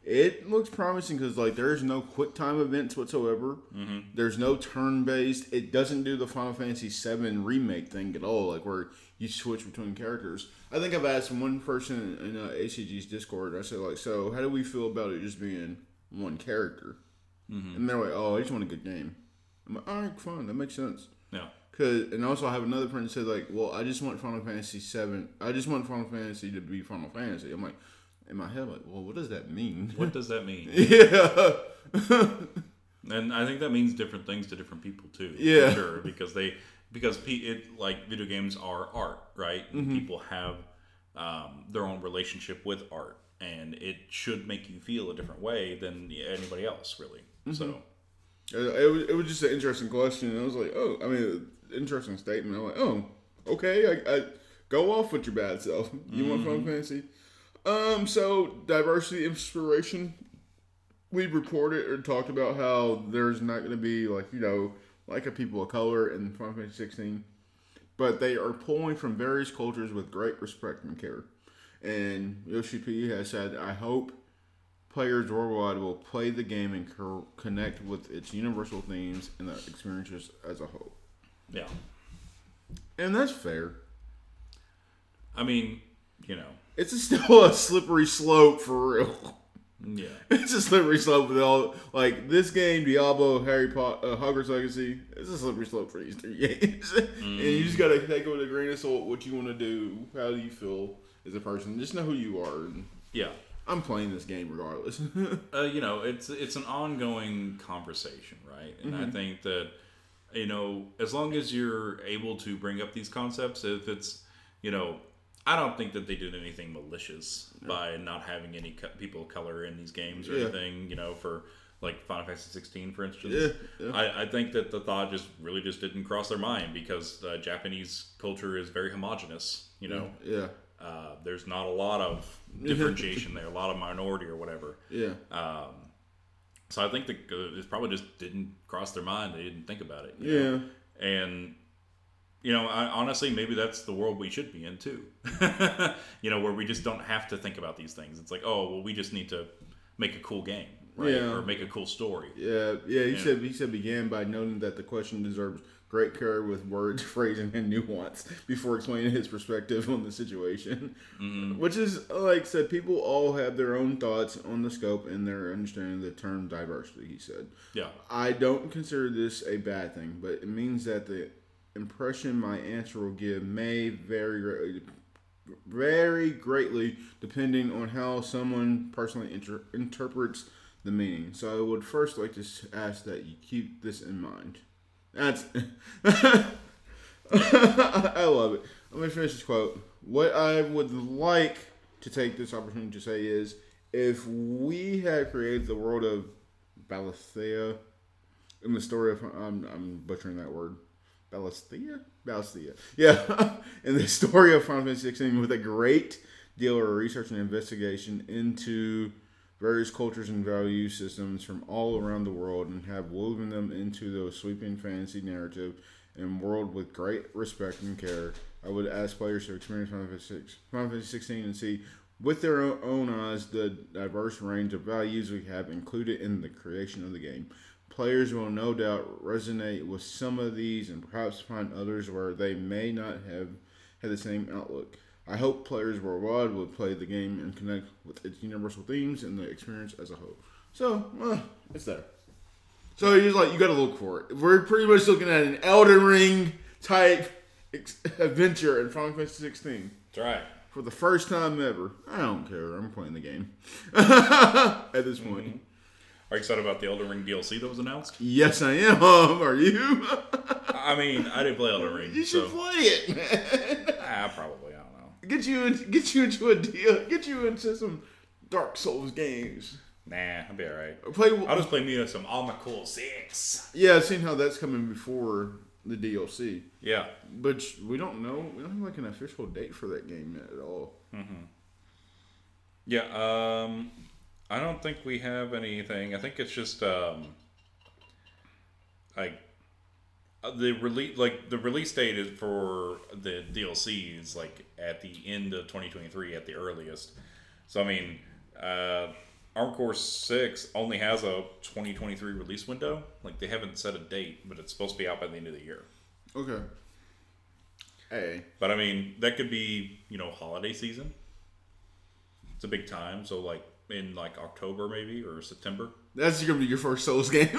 Speaker 1: it looks promising because like there's no quick time events whatsoever.
Speaker 2: Mm-hmm.
Speaker 1: There's no turn based. It doesn't do the Final Fantasy 7 remake thing at all, like where you switch between characters. I think I've asked one person in uh, ACG's Discord. I said like, so how do we feel about it just being one character?
Speaker 2: Mm-hmm.
Speaker 1: And they're like, oh, I just want a good game. I'm like, all right, fine, that makes sense.
Speaker 2: Yeah.
Speaker 1: Cause, and also I have another friend said like, well, I just want Final Fantasy seven. I just want Final Fantasy to be Final Fantasy. I'm like, in my head, like, well, what does that mean?
Speaker 2: What does that mean?
Speaker 1: yeah,
Speaker 2: And I think that means different things to different people too.
Speaker 1: Yeah.
Speaker 2: sure. Because they because it like video games are art, right?
Speaker 1: Mm-hmm.
Speaker 2: People have um, their own relationship with art, and it should make you feel a different way than anybody else, really.
Speaker 1: Mm-hmm.
Speaker 2: So
Speaker 1: It, it was, it was just an interesting question. And I was like, oh, I mean, interesting statement. I'm like, oh, okay, I, I go off with your bad self. You want Final Fantasy? Um, so diversity, inspiration. We reported or talked about how there's not going to be like you know like a people of color in Final Fantasy 16, but they are pulling from various cultures with great respect and care. And Yoshi P has said, I hope players worldwide will play the game and co- connect with its universal themes and the experiences as a whole.
Speaker 2: Yeah.
Speaker 1: And that's fair.
Speaker 2: I mean, you know,
Speaker 1: It's still a slippery slope for real.
Speaker 2: yeah.
Speaker 1: It's a slippery slope with all like this game, Diablo, Harry Potter, uh, Hogwarts Legacy. It's a slippery slope for these three games, and you just gotta take it with a grain of salt. What you want to do, how do you feel as a person? Just know who you are. And
Speaker 2: Yeah.
Speaker 1: I'm playing this game regardless.
Speaker 2: uh, you know, it's it's an ongoing conversation, right? And I think that you know, as long as you're able to bring up these concepts, if it's you know, I don't think that they did anything malicious by not having any co- people of color in these games or
Speaker 1: Yeah.
Speaker 2: anything. You know, for like Final Fantasy 16, for instance.
Speaker 1: Yeah, yeah.
Speaker 2: I, I think that the thought just really just didn't cross their mind because uh, Japanese culture is very homogenous. You know,
Speaker 1: yeah,
Speaker 2: uh, there's not a lot of differentiation there, a lot of minority or whatever.
Speaker 1: yeah,
Speaker 2: Um, so I think that uh, it probably just didn't cross their mind. They didn't think about it. you know?
Speaker 1: yeah.
Speaker 2: And you know, I, honestly, maybe that's the world we should be in too. you know, where we just don't have to think about these things. It's like, oh, well, we just need to make a cool game, right?
Speaker 1: Yeah.
Speaker 2: Or make a cool story.
Speaker 1: Yeah, yeah. He said he said began by noting that the question deserves great care with words, phrasing, and nuance before explaining his perspective on the situation. Mm-hmm. Which is like I said, people all have their own thoughts on the scope and their understanding of the term diversity. He said,
Speaker 2: Yeah.
Speaker 1: "I don't consider this a bad thing, but it means that the impression my answer will give may vary greatly." Very greatly, depending on how someone personally inter- interprets the meaning. So I would first like to ask that you keep this in mind. That's. I love it. Let me finish this quote. What I would like to take this opportunity to say is if we had created the world of Balithea in the story of. I'm, I'm butchering that word. Balithea? Balithea. Yeah. in the story of Final Fantasy 16 with a great deal of research and investigation into various cultures and value systems from all around the world and have woven them into the sweeping fantasy narrative and world with great respect and care. I would ask players to experience Final Fantasy, 6, Final Fantasy 16 and see with their own eyes the diverse range of values we have included in the creation of the game. Players will no doubt resonate with some of these and perhaps find others where they may not have had the same outlook. I hope players worldwide will play the game and connect with its universal themes and the experience as a whole. So, uh, it's there. So you're like, you got to look for it. We're pretty much looking at an Elden Ring type ex- adventure in Final Fantasy 16
Speaker 2: That's right.
Speaker 1: for the first time ever. I don't care. I'm playing the game at this point.
Speaker 2: Are you excited about the Elden Ring DLC that was announced?
Speaker 1: Yes, I am. Are you?
Speaker 2: I mean, I didn't play Elden Ring,
Speaker 1: you should
Speaker 2: so
Speaker 1: play it, man.
Speaker 2: ah, probably I don't know.
Speaker 1: Get you in, get you into a deal. Get you into some Dark Souls games.
Speaker 2: Nah, I'll be alright.
Speaker 1: Play.
Speaker 2: I'll just play me with some Armored Core Six.
Speaker 1: Yeah, I've seen how that's coming before the DLC,
Speaker 2: Yeah,
Speaker 1: but we don't know. We don't have like an official date for that game yet at all.
Speaker 2: yeah. Um, I don't think we have anything. I think it's just um, like uh, the release, like the release date is for the DLC is like at the end of 2023 at the earliest. So I mean, uh, Armored Core Six only has a 2023 release window. Like they haven't set a date, but it's supposed to be out by the end of the year.
Speaker 1: Okay. Hey.
Speaker 2: But I mean, that could be you know holiday season. It's a big time, so like in like October maybe or September.
Speaker 1: That's gonna be your first Souls game.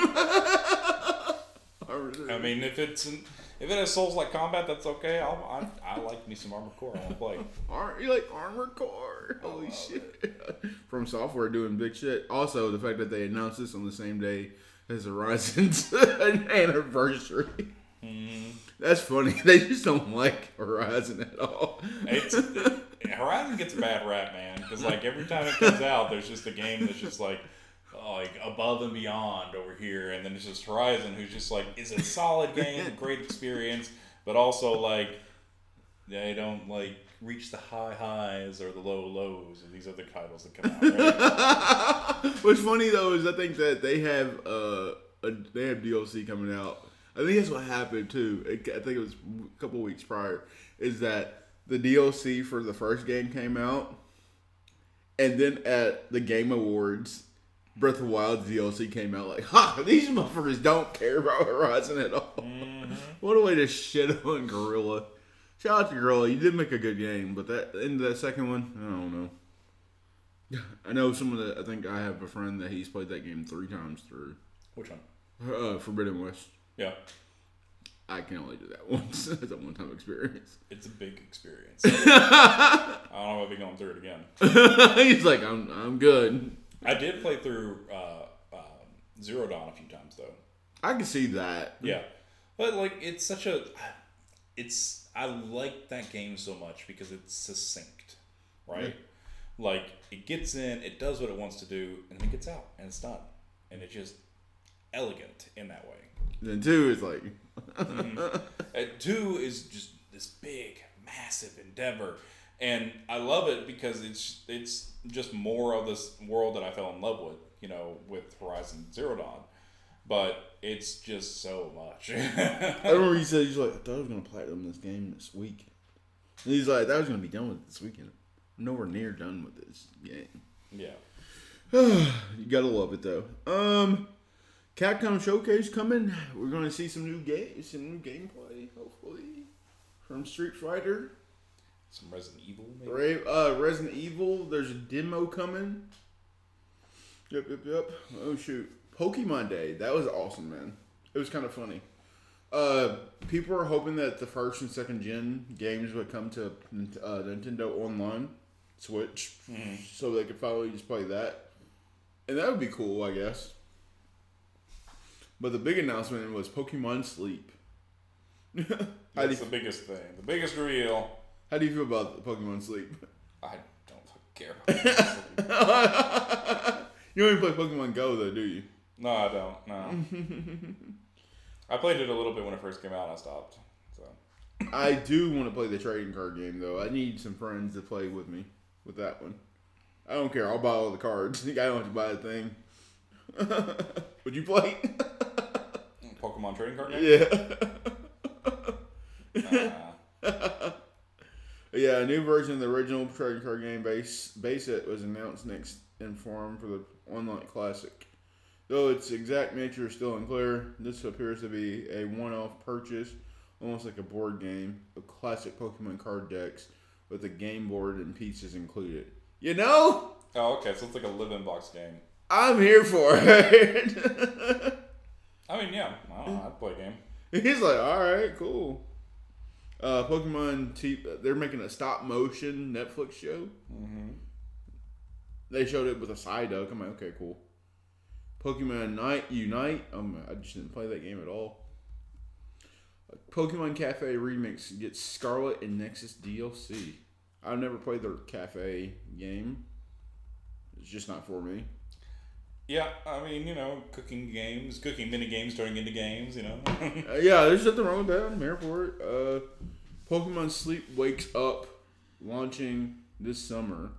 Speaker 2: I mean, if it's in, if it has Souls like combat, that's okay. I'll, I I like me some Armored Core. I want to play.
Speaker 1: Ar- you like Armor Core? Holy shit! FromSoftware doing big shit. Also, the fact that they announced this on the same day as Horizon's anniversary. Mm-hmm. That's funny. They just don't like Horizon at all.
Speaker 2: It's Horizon gets a bad rap, man, because like every time it comes out, there's just a game that's just like, like above and beyond over here, and then it's just Horizon, who's just like is a solid game, great experience, but also like they don't like reach the high highs or the low lows of these other titles that come out. Right?
Speaker 1: What's funny though is I think that they have uh a, they have DLC coming out. I think that's what happened too. It, I think it was a couple weeks prior. Is that the DLC for the first game came out, and then at the Game Awards, Breath of Wild DLC came out. Like, ha! These motherfuckers don't care about Horizon at all. what a way to shit on Guerrilla. Shout out to Guerrilla. You did make a good game, but that into that second one, I don't know. I know some of the. I think I have a friend that he's played that game three times through.
Speaker 2: Which one?
Speaker 1: Uh, Forbidden West.
Speaker 2: Yeah,
Speaker 1: I can only do that once. That's a one-time experience.
Speaker 2: it's a big experience. I don't know if I'll be going through it again.
Speaker 1: he's like, I'm, I'm good.
Speaker 2: I did play through uh, um Zero Dawn a few times though.
Speaker 1: I can see that.
Speaker 2: Yeah, but like it's such a, it's I like that game so much because it's succinct, right? Like it gets in, it does what it wants to do, and then it gets out and it's done, and it's just elegant in that way.
Speaker 1: Then two is like,
Speaker 2: Uh, two is just this big, massive endeavor, and I love it because it's it's just more of this world that I fell in love with, you know, with Horizon Zero Dawn. But it's just so much.
Speaker 1: I remember he said he's like, I thought I was gonna platinum this game this week. And he's like, that was gonna be done with it this weekend. I'm nowhere near done with this game.
Speaker 2: yeah.
Speaker 1: you gotta love it though. Um, Capcom Showcase coming. We're gonna see some new games, some new gameplay, hopefully, from Street Fighter.
Speaker 2: Some Resident Evil, maybe.
Speaker 1: Ra- uh, Resident Evil. There's a demo coming. Yep, yep, yep. Oh shoot, Pokemon Day. That was awesome, man. It was kind of funny. Uh, people are hoping that the first and second gen games would come to uh, Nintendo Online Switch, so they could finally just play that, and that would be cool, I guess. But the big announcement was Pokemon Sleep. how,
Speaker 2: That's
Speaker 1: you,
Speaker 2: the biggest thing. The biggest reveal.
Speaker 1: how do you feel about Pokemon Sleep?
Speaker 2: I don't care about this.
Speaker 1: you don't even play Pokemon Go though, do you?
Speaker 2: No, I don't. No. I played it a little bit when it first came out. and I stopped. So
Speaker 1: I do want to play the trading card game though. I need some friends to play with me with that one. I don't care. I'll buy all the cards. I don't have to buy a thing. Would you play?
Speaker 2: Pokemon trading card game.
Speaker 1: yeah.
Speaker 2: Uh,
Speaker 1: Yeah, a new version of the original trading card game base base set was announced next in form for the online classic. Though its exact nature is still unclear, this appears to be a one-off purchase, almost like a board game of classic Pokemon card decks with a game board and pieces included. You know,
Speaker 2: oh, okay. So it's like a live in box game.
Speaker 1: I'm here for it.
Speaker 2: I mean, yeah. I don't know. I'd play a game.
Speaker 1: He's like, all right, cool. Uh, Pokemon, T- they're making a stop motion Netflix show.
Speaker 2: Mm-hmm.
Speaker 1: They showed it with a Psyduck. I'm like, okay, cool. Pokemon Night Unite. Um, I just didn't play that game at all. Pokemon Cafe Remix gets Scarlet and Nexus DLC. I've never played their cafe game. It's just not for me.
Speaker 2: Yeah, I mean, you know, cooking games, cooking mini games turning into games. You know.
Speaker 1: Uh, yeah, there's nothing wrong with that. I'm here for it. Uh, Pokemon Sleep Wakes Up launching this summer.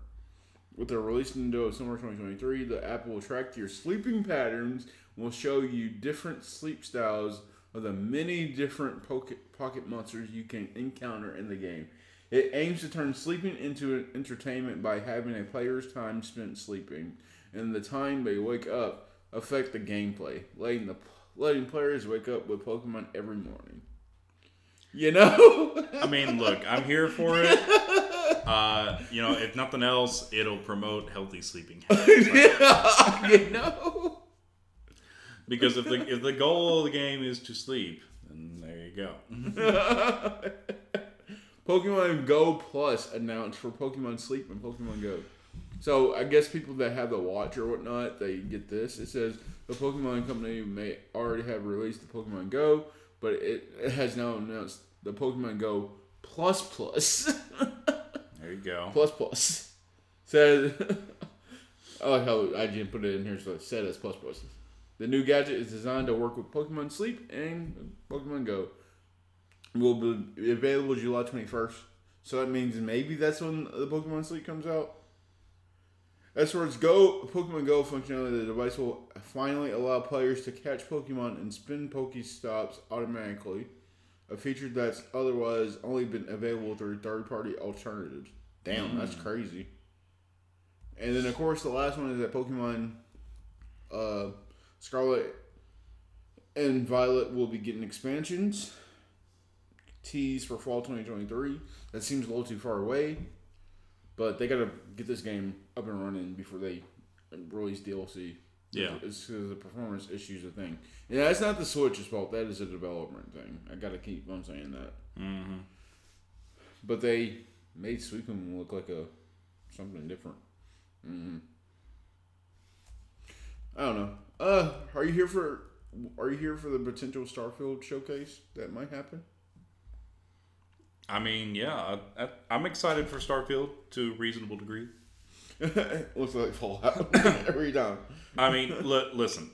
Speaker 1: With the release window of summer 2023, the app will track your sleeping patterns and will show you different sleep styles of the many different pocket, pocket monsters you can encounter in the game. It aims to turn sleeping into an entertainment by having a player's time spent sleeping and the time they wake up affect the gameplay, letting the letting players wake up with Pokemon every morning. You know?
Speaker 2: I mean, look, I'm here for it. Uh, you know, if nothing else, it'll promote healthy sleeping habits.
Speaker 1: yeah, you know?
Speaker 2: Because if the if the goal of the game is to sleep, then there you go.
Speaker 1: Pokemon Go Plus announced for Pokemon Sleep and Pokemon Go. So I guess people that have the watch or whatnot, they get this. It says the Pokemon Company may already have released the Pokemon Go, but it, it has now announced the Pokemon Go Plus Plus.
Speaker 2: There you go.
Speaker 1: plus plus says I like how IGN put it in here. So it said as plus plus. The new gadget is designed to work with Pokemon Sleep and Pokemon Go. Will be available July twenty first. So that means maybe that's when the Pokemon Sleep comes out. As far as Go Pokemon Go functionality, the device will finally allow players to catch Pokemon and spin Pokestops automatically, a feature that's otherwise only been available through third-party alternatives. Damn, that's crazy. And then of course the last one is that Pokemon uh, Scarlet and Violet will be getting expansions. Tease for fall 2023. That seems a little too far away, but they got to get this game up and running before they release DLC.
Speaker 2: Yeah.
Speaker 1: it's because the performance issues a thing. Yeah, it's not the Switch's fault. That is a development thing. I got to keep on saying that.
Speaker 2: Mm-hmm.
Speaker 1: But they made Sweeping look like a something different. Mm-hmm. I don't know. Uh, are you here for? Are you here for the potential Starfield showcase that might happen?
Speaker 2: I mean, yeah, I, I, I'm excited for Starfield to a reasonable degree.
Speaker 1: Looks like Fallout every time.
Speaker 2: I mean, li- listen,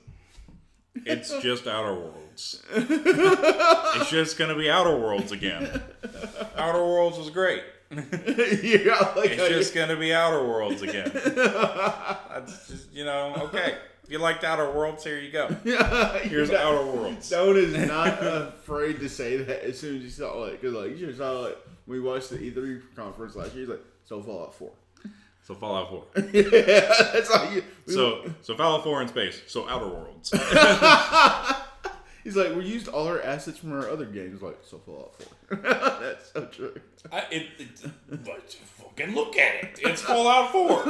Speaker 2: it's just Outer Worlds. it's just gonna be Outer Worlds again. Outer Worlds was great.
Speaker 1: yeah, like
Speaker 2: It's just gonna be Outer Worlds again. That's just, you know, okay. If you liked Outer Worlds, here you go. Here's Outer Worlds.
Speaker 1: Stone is not afraid to say that as soon as he saw it, because like you should saw it. when We watched the E3 conference last year. He's like, "So Fallout 4.
Speaker 2: So Fallout 4.
Speaker 1: yeah, that's all you.
Speaker 2: So so Fallout 4 in space. So Outer Worlds.
Speaker 1: He's like, we used all our assets from our other games. Like, so Fallout 4. That's so true.
Speaker 2: I, it, it, but fucking look at it. It's Fallout 4.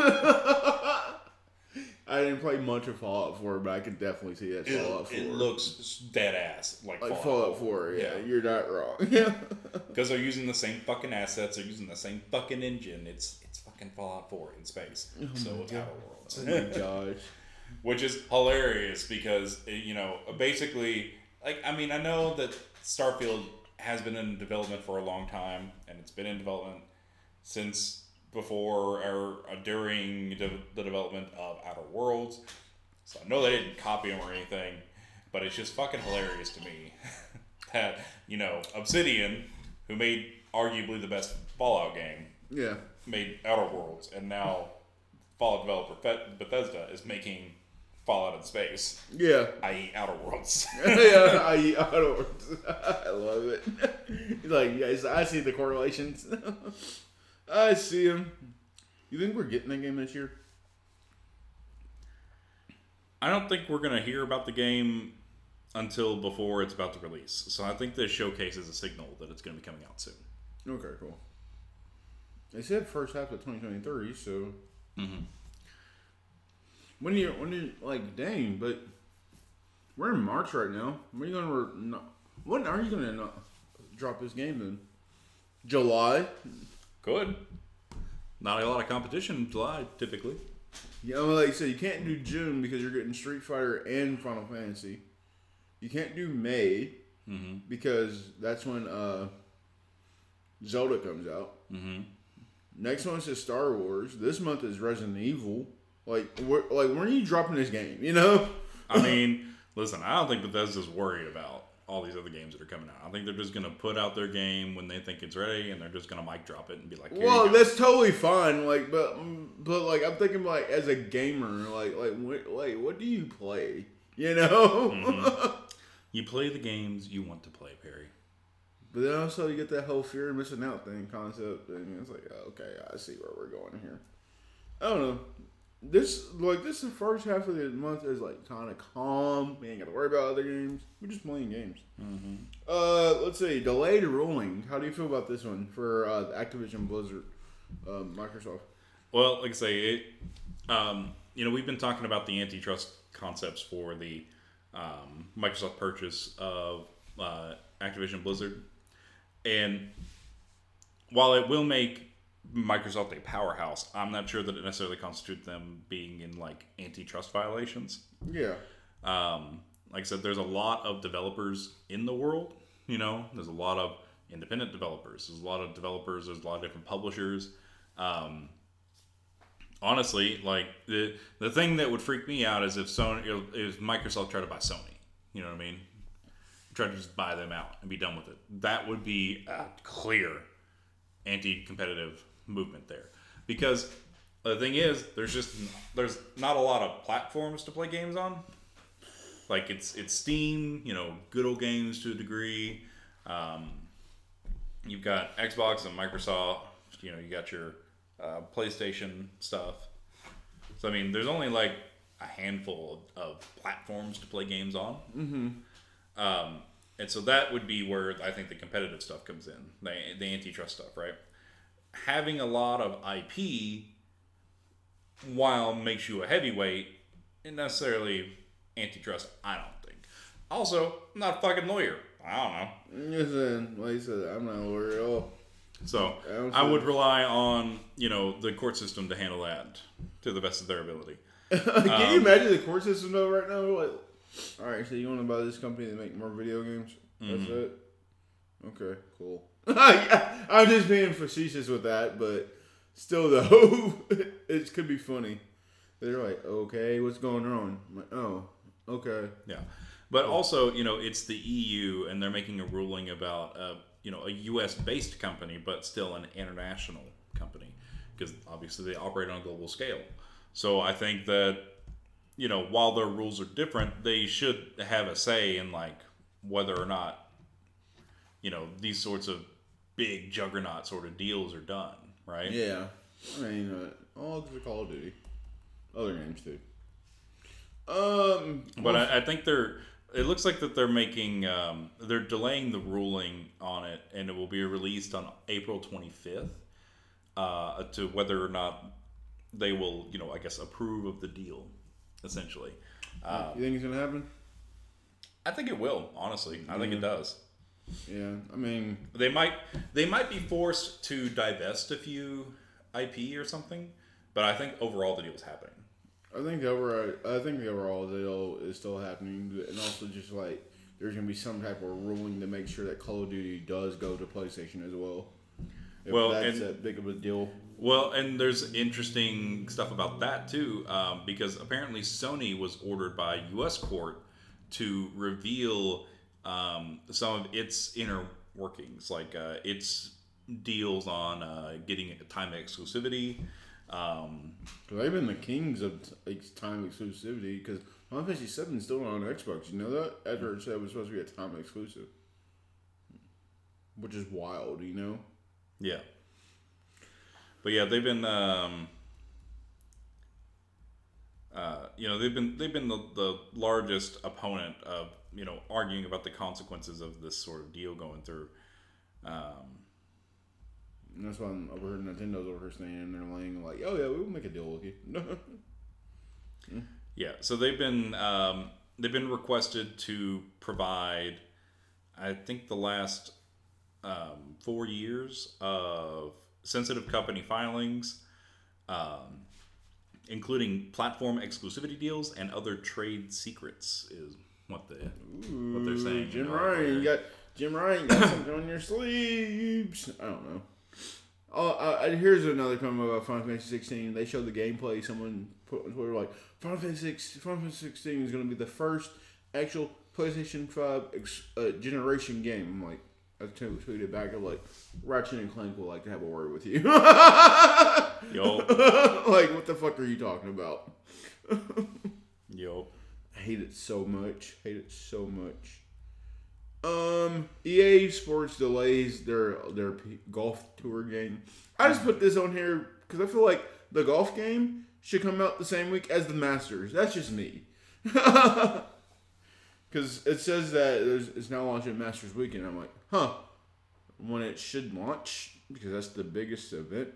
Speaker 1: I didn't play much of Fallout 4, but I could definitely see that Fallout 4.
Speaker 2: It, looks dead ass like,
Speaker 1: like
Speaker 2: Fallout,
Speaker 1: Fallout 4. Yeah,
Speaker 2: Yeah.
Speaker 1: you're not wrong. Yeah.
Speaker 2: because they're using the same fucking assets. They're using the same fucking engine. It's it's fucking Fallout 4 in space. so it's Outer Worlds.
Speaker 1: oh my gosh.
Speaker 2: which is hilarious because eh, you know basically like i mean i know that starfield has been in development for a long time and it's been in development since before or during de- the development of outer worlds so i know they didn't copy them or anything but it's just fucking hilarious to me that you know obsidian who made arguably the best fallout game
Speaker 1: Yeah.
Speaker 2: made Outer Worlds, and now Fallout developer Beth- Bethesda is making Fallout in space,
Speaker 1: Yeah.
Speaker 2: i.e., Outer Worlds.
Speaker 1: yeah, I, I don't. I love it. He's like, guys, I see the correlations. I see them. You think we're getting that game this year?
Speaker 2: I don't think we're gonna hear about the game until before it's about to release. So I think this showcase is a signal that it's gonna be coming out soon.
Speaker 1: Okay, cool. They said first half of 2023, so. Mm-hmm. When you when you like, dang, but we're in March right now. When are you gonna? Re- no, when are you gonna not drop this game then? July.
Speaker 2: Good. Not a lot of competition in July, typically.
Speaker 1: Yeah, well, like you said, you can't do June because you're getting Street Fighter and Final Fantasy. You can't do May because that's when uh, Zelda comes out. Mm-hmm. Next month is Star Wars. This month is Resident Evil. Like, where, like when are you dropping this game? You know?
Speaker 2: I mean, listen, I don't think Bethesda's worried about all these other games that are coming out. I think they're just gonna put out their game when they think it's ready, and they're just gonna mic drop it and be like,
Speaker 1: Well, that's totally fine. Like, but but like I'm thinking like as a gamer, like like what like what do you play? You know? Mm-hmm.
Speaker 2: You play the games you want to play, Perry.
Speaker 1: But then also you get that whole fear of missing out thing concept, and it's like, oh, okay, I see where we're going here. I don't know. This like this the first half of the month is like kind of calm. We ain't got to worry about other games. We're just playing games. Uh, let's see. Delayed ruling. How do you feel about this one for uh, Activision Blizzard, uh, Microsoft?
Speaker 2: Well, like I say, it. Um, you know, we've been talking about the antitrust concepts for the um, Microsoft purchase of uh, Activision Blizzard, and while it will make Microsoft a powerhouse, I'm not sure that it necessarily constitutes them being in like antitrust violations.
Speaker 1: Yeah.
Speaker 2: um, like I said, there's a lot of developers in the world. You know, there's a lot of independent developers. There's a lot of developers. There's a lot of different publishers. Um, honestly, like the the thing that would freak me out is if Sony is Microsoft tried to buy Sony. You know what I mean? Try to just buy them out and be done with it. That would be a clear anti-competitive movement there, because the thing is, there's just there's not a lot of platforms to play games on. Like it's it's Steam, you know, good old games to a degree. Um, you've got Xbox and Microsoft. You know, you got your uh, PlayStation stuff. So I mean, there's only like a handful of, of platforms to play games on. Mm-hmm. Um, and so that would be where I think the competitive stuff comes in, the, the antitrust stuff, right? Having a lot of IP, while makes you a heavyweight, isn't necessarily antitrust. I don't think. Also, I'm not a fucking lawyer. I don't know.
Speaker 1: Listen, like I said, I'm not a lawyer at all.
Speaker 2: So I would rely on you know the court system to handle that to the best of their ability.
Speaker 1: Can um, you imagine the court system though right now? Like, all right, so you want to buy this company to make more video games? That's mm-hmm. it. Okay, cool. I'm just being facetious with that, but still though, it could be funny. They're like, okay, what's going on? I'm like, oh, okay.
Speaker 2: Yeah, but also you know it's the EU and they're making a ruling about. Uh, you know a U.S. based company, but still an international company because obviously they operate on a global scale. So I think that you know while their rules are different, they should have a say in like whether or not you know these sorts of big juggernaut sort of deals are done, right?
Speaker 1: Yeah, I mean, uh, all the Call of Duty, other games too. Um,
Speaker 2: but I, I think they're it looks like that they're making um, they're delaying the ruling on it, and it will be released on April 25th uh, to whether or not they will, you know, I guess approve of the deal, essentially.
Speaker 1: Um, you think it's gonna happen?
Speaker 2: I think it will. Honestly, I think it does.
Speaker 1: Yeah, I mean,
Speaker 2: they might they might be forced to divest a few IP or something, but I think overall the deal is happening.
Speaker 1: I think the overall, I think the overall deal is still happening, and also just like there's gonna be some type of ruling to make sure that Call of Duty does go to PlayStation as well. If well, that's and, that big of a deal.
Speaker 2: Well, and there's interesting stuff about that too, um, because apparently Sony was ordered by U.S. court to reveal um, some of its inner workings, like uh, its deals on uh, getting time exclusivity. Um,
Speaker 1: they've been the kings of time exclusivity because Final Fantasy Seven is still on Xbox. You know that? It said it was supposed to be a time exclusive, which is wild. You know?
Speaker 2: Yeah. But yeah, they've been. Um, uh, you know they've been they've been the, the largest opponent of you know arguing about the consequences of this sort of deal going through. Um,
Speaker 1: and that's why I'm over here. Nintendo's over here saying they're laying like, "Oh yeah, we'll make a deal with you."
Speaker 2: yeah, so they've been um, they've been requested to provide, I think the last um, four years of sensitive company filings, um, including platform exclusivity deals and other trade secrets, is what the Ooh, what they're saying.
Speaker 1: Jim Ryan, you got Jim Ryan got something on your sleeves. I don't know. Oh, uh, here's another comment about Final Fantasy 16. They showed the gameplay. Someone put on Twitter like Final Fantasy 16, Final Fantasy 16 is going to be the first actual PlayStation 5 ex, uh, generation game. I'm like, I tweeted back. I'm like, Ratchet and Clank would like to have a word with you. Yo. like, what the fuck are you talking about?
Speaker 2: Yo.
Speaker 1: Hate it so much. Hate it so much. Um, EA Sports delays their their golf tour game. I just put this on here because I feel like the golf game should come out the same week as the Masters. That's just me. Because it says that it's now launching Masters weekend. I'm like, huh, when it should launch because that's the biggest event.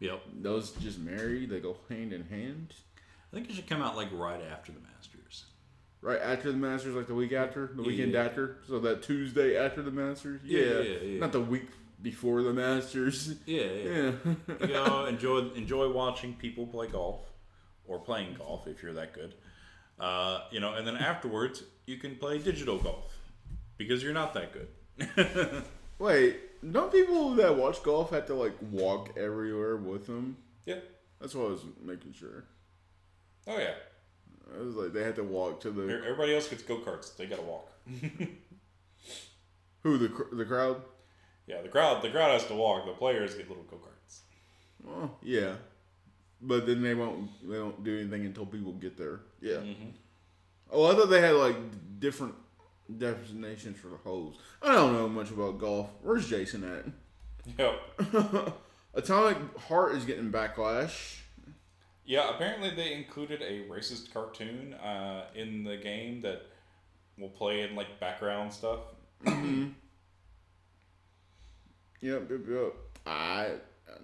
Speaker 2: Yep.
Speaker 1: Those just marry. They go hand in hand.
Speaker 2: I think it should come out like right after the Masters
Speaker 1: right after the Masters, like the week after, the weekend yeah. after. So that Tuesday after the Masters. Yeah, yeah, yeah, yeah. not the week before the Masters.
Speaker 2: Yeah, yeah. you know, enjoy enjoy watching people play golf or playing golf if you're that good. Uh, you know, and then afterwards you can play digital golf because you're not that good.
Speaker 1: Wait, don't people that watch golf have to like walk everywhere with them?
Speaker 2: Yeah.
Speaker 1: That's what I was making sure.
Speaker 2: Oh yeah.
Speaker 1: I was like, they had to walk to the
Speaker 2: Everybody else gets go karts. They gotta walk.
Speaker 1: who the cr- the crowd.
Speaker 2: Yeah, the crowd the crowd has to walk. The players get little go karts.
Speaker 1: Oh yeah, but then they won't they don't do anything until people get there. Yeah.
Speaker 2: Mm-hmm.
Speaker 1: Oh, I thought they had like different destinations for the holes. I don't know much about golf. Where's Jason at?
Speaker 2: Yep.
Speaker 1: Atomic Heart is getting backlash.
Speaker 2: Yeah, apparently they included a racist cartoon uh, in the game that will play in like background stuff.
Speaker 1: Yep, yep, yep. I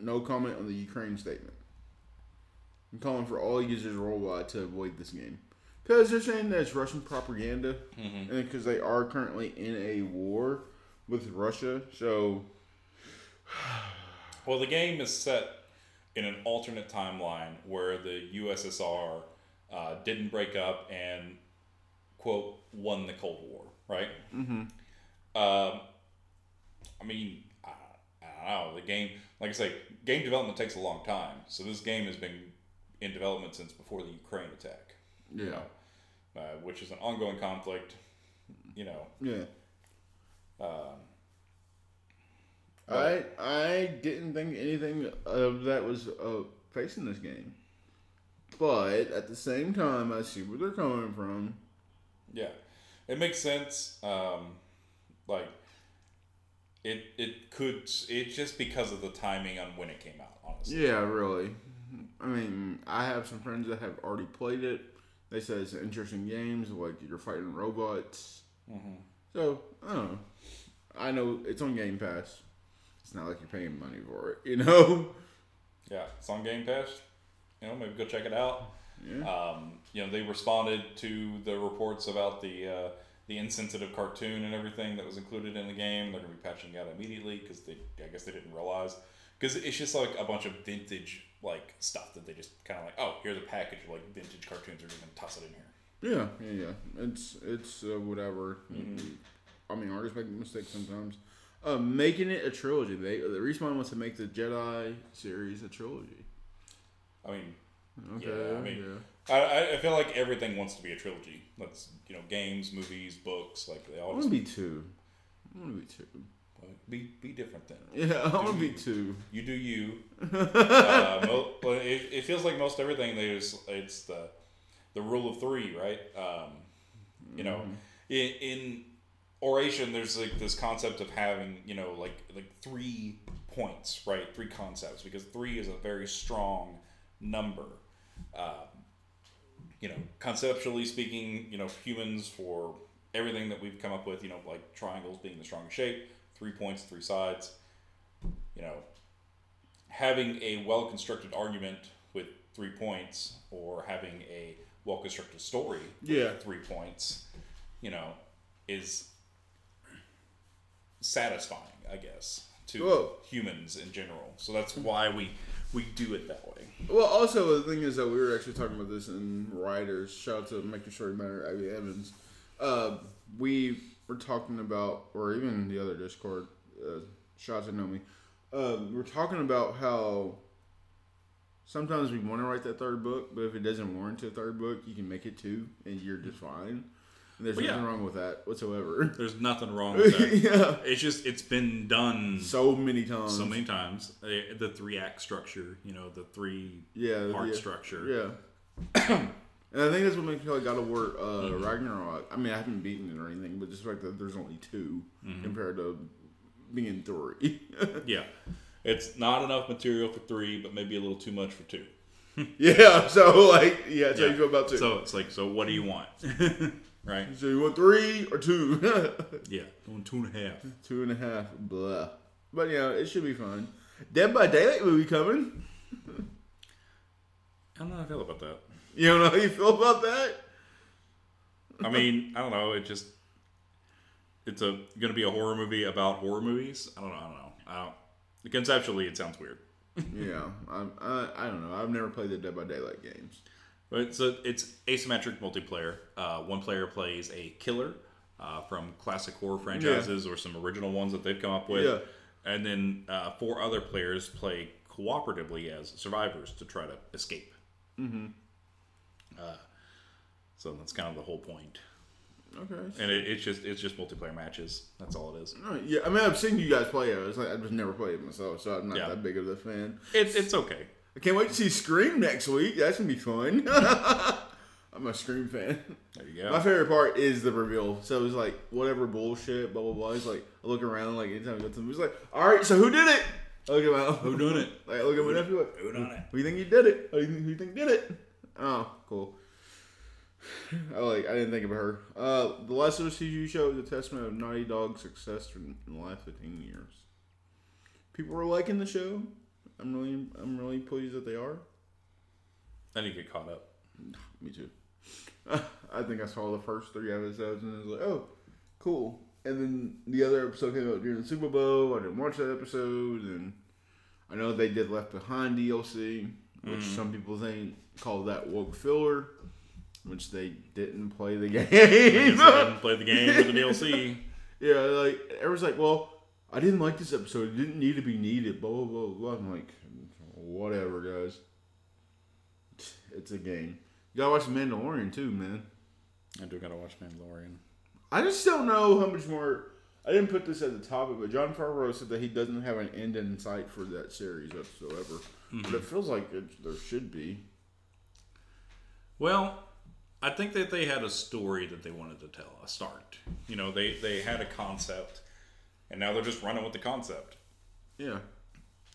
Speaker 1: no comment on the Ukraine statement. I'm calling for all users worldwide to avoid this game because they're saying that it's Russian propaganda, and because they are currently in a war with Russia. So
Speaker 2: Well, the game is set in an alternate timeline where the USSR uh, didn't break up and quote won the Cold War, right? Mm-hmm. Um, I mean, I, I don't know. The game, like I say, game development takes a long time. So this game has been in development since before the Ukraine attack.
Speaker 1: yeah,
Speaker 2: You know, uh, which is an ongoing conflict. You know,
Speaker 1: yeah.
Speaker 2: um,
Speaker 1: I I didn't think anything of that was uh, facing this game, but at the same time, I see where they're coming from.
Speaker 2: Yeah, it makes sense. Um, like it, it could. It's just because of the timing on when it came out. Honestly,
Speaker 1: Yeah, really. I mean, I have some friends that have already played it. They said it's an interesting games, like you're fighting robots. So I don't know. I know it's on Game Pass. It's not like you're paying money for it, you know.
Speaker 2: yeah, it's on Game Pass. You know, maybe go check it out.
Speaker 1: Yeah.
Speaker 2: Um, you know, they responded to the reports about the uh, the insensitive cartoon and everything that was included in the game. They're gonna be patching it out immediately because they, I guess, they didn't realize because it's just like a bunch of vintage like stuff that they just kind of like, oh, here's a package of like vintage cartoons. We're just gonna toss it in here.
Speaker 1: Yeah, yeah, yeah. It's it's uh, whatever. I mean, artists make mistakes sometimes. Uh, making it a trilogy. They the Respawn wants to make the Jedi series a trilogy.
Speaker 2: I mean,
Speaker 1: Okay.
Speaker 2: Yeah, I mean-
Speaker 1: yeah.
Speaker 2: I, I feel like everything wants to be a trilogy. That's you know, games, movies, books, like they
Speaker 1: I
Speaker 2: all
Speaker 1: want to be two. I want to be two.
Speaker 2: be be different then.
Speaker 1: Yeah, I want to be two.
Speaker 2: You do you. uh, mo- but it, it feels like most everything there's it's the the rule of three, right? Um, you know, in, in oration, there's like this concept of having you know like like three points, right? Three concepts because three is a very strong number. Um, you know, conceptually speaking, you know, humans for everything that we've come up with, you know, like triangles being the strongest shape, three points, three sides. You know, having a well constructed argument with three points or having a well constructed story
Speaker 1: Yeah.
Speaker 2: with three points, you know, is satisfying, I guess, to
Speaker 1: Whoa.
Speaker 2: humans in general. So that's why we we do it that way.
Speaker 1: Well, also the thing is that we were actually talking about this in writers. Shout out to Make Your Matter, Abby Evans. Uh, we were talking about, or even the other Discord. Uh, shout out to Nomi. Um, we're talking about how sometimes we want to write that third book, but if it doesn't warrant a third book, you can make it two, and you're just fine. And there's
Speaker 2: yeah.
Speaker 1: nothing wrong with that whatsoever.
Speaker 2: There's nothing wrong with that.
Speaker 1: yeah,
Speaker 2: it's just it's been done
Speaker 1: so many times.
Speaker 2: so many times. The three act structure, you know, the three
Speaker 1: yeah,
Speaker 2: part
Speaker 1: yeah.
Speaker 2: structure.
Speaker 1: Yeah. and I think that's what makes me feel like God of War uh, Ragnarok. I mean, I haven't beaten it or anything, but just the fact that there's only 2 compared to being three.
Speaker 2: Yeah. It's not enough material for three, but maybe a little too much for two.
Speaker 1: yeah, so like, yeah, that's how you feel about two. So
Speaker 2: it's like, so what do you want? Right?
Speaker 1: So you want three or two?
Speaker 2: Yeah. Going two and a half.
Speaker 1: two and a half, blah. But yeah, it should be fun. Dead by Daylight movie coming.
Speaker 2: I don't know how I feel about that.
Speaker 1: You don't know how you feel about that?
Speaker 2: I mean, I don't know. It just it's a going to be a horror movie about horror movies. I don't know. I don't know. I don't. Conceptually, it sounds weird.
Speaker 1: yeah, I'm, I, I don't know. I've never played the Dead by Daylight games.
Speaker 2: But so it's asymmetric multiplayer. Uh, one player plays a killer uh, from classic horror franchises or some original ones that they've come up with,
Speaker 1: Yeah.
Speaker 2: and then uh, four other players play cooperatively as survivors to try to escape. Mm-hmm. Uh, so that's kind of the whole point.
Speaker 1: Okay.
Speaker 2: And it, it's just it's just multiplayer matches. That's all it is.
Speaker 1: Yeah, I mean, I've seen you guys play it. Like I've just never played it myself, so I'm not
Speaker 2: Yeah.
Speaker 1: that big of a fan.
Speaker 2: It, it's okay.
Speaker 1: I can't wait to see Scream next week. That's gonna be fun. I'm a Scream fan.
Speaker 2: There you go.
Speaker 1: My favorite part is the reveal. So it's like whatever bullshit, blah blah blah. It's like I look around, like anytime I go to the movie, it's like, all right, so who did it? I look at my
Speaker 2: Who done it?
Speaker 1: Like I look at my nephew, like,
Speaker 2: Who done it?
Speaker 1: who you think you did it? Who you think, who you think did it? Oh, cool. I like. I didn't think of her. Uh, the Last of Us TV show is a testament of Naughty Dog's success in the last 15 years. People are liking the show. I'm really, I'm really pleased that they are.
Speaker 2: I you get caught up.
Speaker 1: Me too. I think I saw the first three episodes and I was like, oh, cool. And then the other episode came out during the Super Bowl. I didn't watch that episode, and I know they did Left Behind DLC, which mm. some people think call that woke filler, which they didn't play the game.
Speaker 2: they didn't play the game with the DLC.
Speaker 1: yeah, like everyone's like, well, I didn't like this episode. It didn't need to be needed. Blah blah blah. blah. I'm like, whatever, guys. It's a game. You gotta watch The Mandalorian too, man.
Speaker 2: I do gotta watch Mandalorian.
Speaker 1: I just don't know how much more. I didn't put this at the topic, but Jon Favreau said that he doesn't have an end in sight for that series whatsoever. Mm-hmm. But it feels like it, there should be.
Speaker 2: Well, I think that they had a story that they wanted to tell, a start. You know, they they had a concept, and now they're just running with the concept.
Speaker 1: Yeah.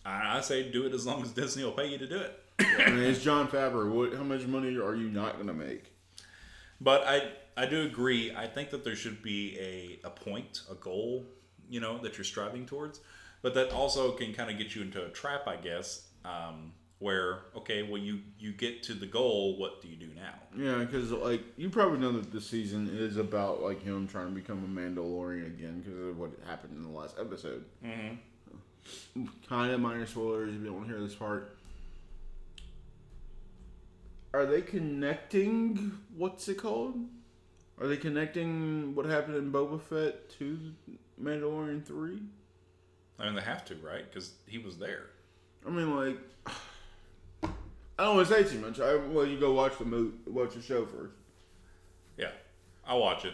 Speaker 2: I, I say do it as long as Disney will pay you to do it.
Speaker 1: I mean, it's Jon Favreau. What? How much money are you not gonna make?
Speaker 2: But I I do agree. I think that there should be a, a point, a goal, you know, that you're striving towards. But that also can kind of get you into a trap, I guess, um, where okay, well you you get to the goal. What do you do now?
Speaker 1: Yeah, because like you probably know that this season is about like him trying to become a Mandalorian again because of what happened in the last episode. Mm-hmm. Kind of minor spoilers if you don't want to hear this part. Are they connecting? What's it called? Are they connecting what happened in Boba Fett to Mandalorian three?
Speaker 2: I mean, they have to, right? Because he was there.
Speaker 1: I mean, like, I don't want to say too much. I well, you go watch the movie, watch the show first.
Speaker 2: Yeah, I'll watch it.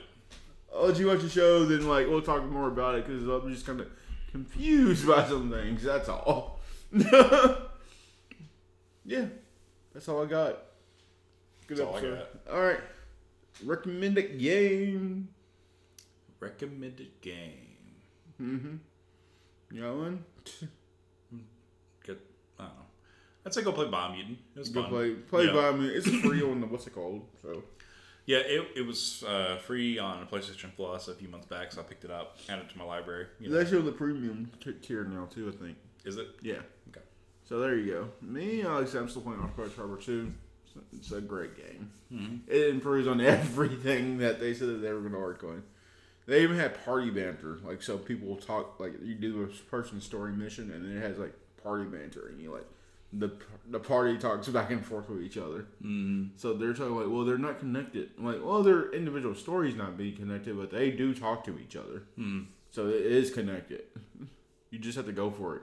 Speaker 1: I'll let you watch the show, then like we'll talk more about it because I'm just kind of confused by some things. That's all. yeah, that's all I got. Good
Speaker 2: That's all I
Speaker 1: episode. All right, recommended game.
Speaker 2: Recommended game. Mm-hmm.
Speaker 1: You got one?
Speaker 2: Good. I don't know. I'd say go play Biomutant. It was
Speaker 1: Go
Speaker 2: fun.
Speaker 1: play play
Speaker 2: Yeah.
Speaker 1: by me. It's free on the what's it called? So
Speaker 2: Yeah, it, it was uh, free on PlayStation Plus a few months back, so I picked it up, added it to my library. You know.
Speaker 1: they show the premium t- tier now too. I think.
Speaker 2: Is it?
Speaker 1: Yeah.
Speaker 2: Okay.
Speaker 1: So there you go. Me, Alex, I'm still playing Octopath Traveler 2. It's- It's a great game.
Speaker 2: Mm-hmm.
Speaker 1: It improves on everything that they said that they were going to work on. They even had party banter, like so people will talk like you do a person's story mission, and then it has like party banter, and you like the the party talks back and forth with each other.
Speaker 2: Mm-hmm.
Speaker 1: So they're talking like, well, they're not connected. I'm like, well, their individual stories not being connected, but they do talk to each other.
Speaker 2: Mm-hmm.
Speaker 1: So it is connected. You just have to go for it.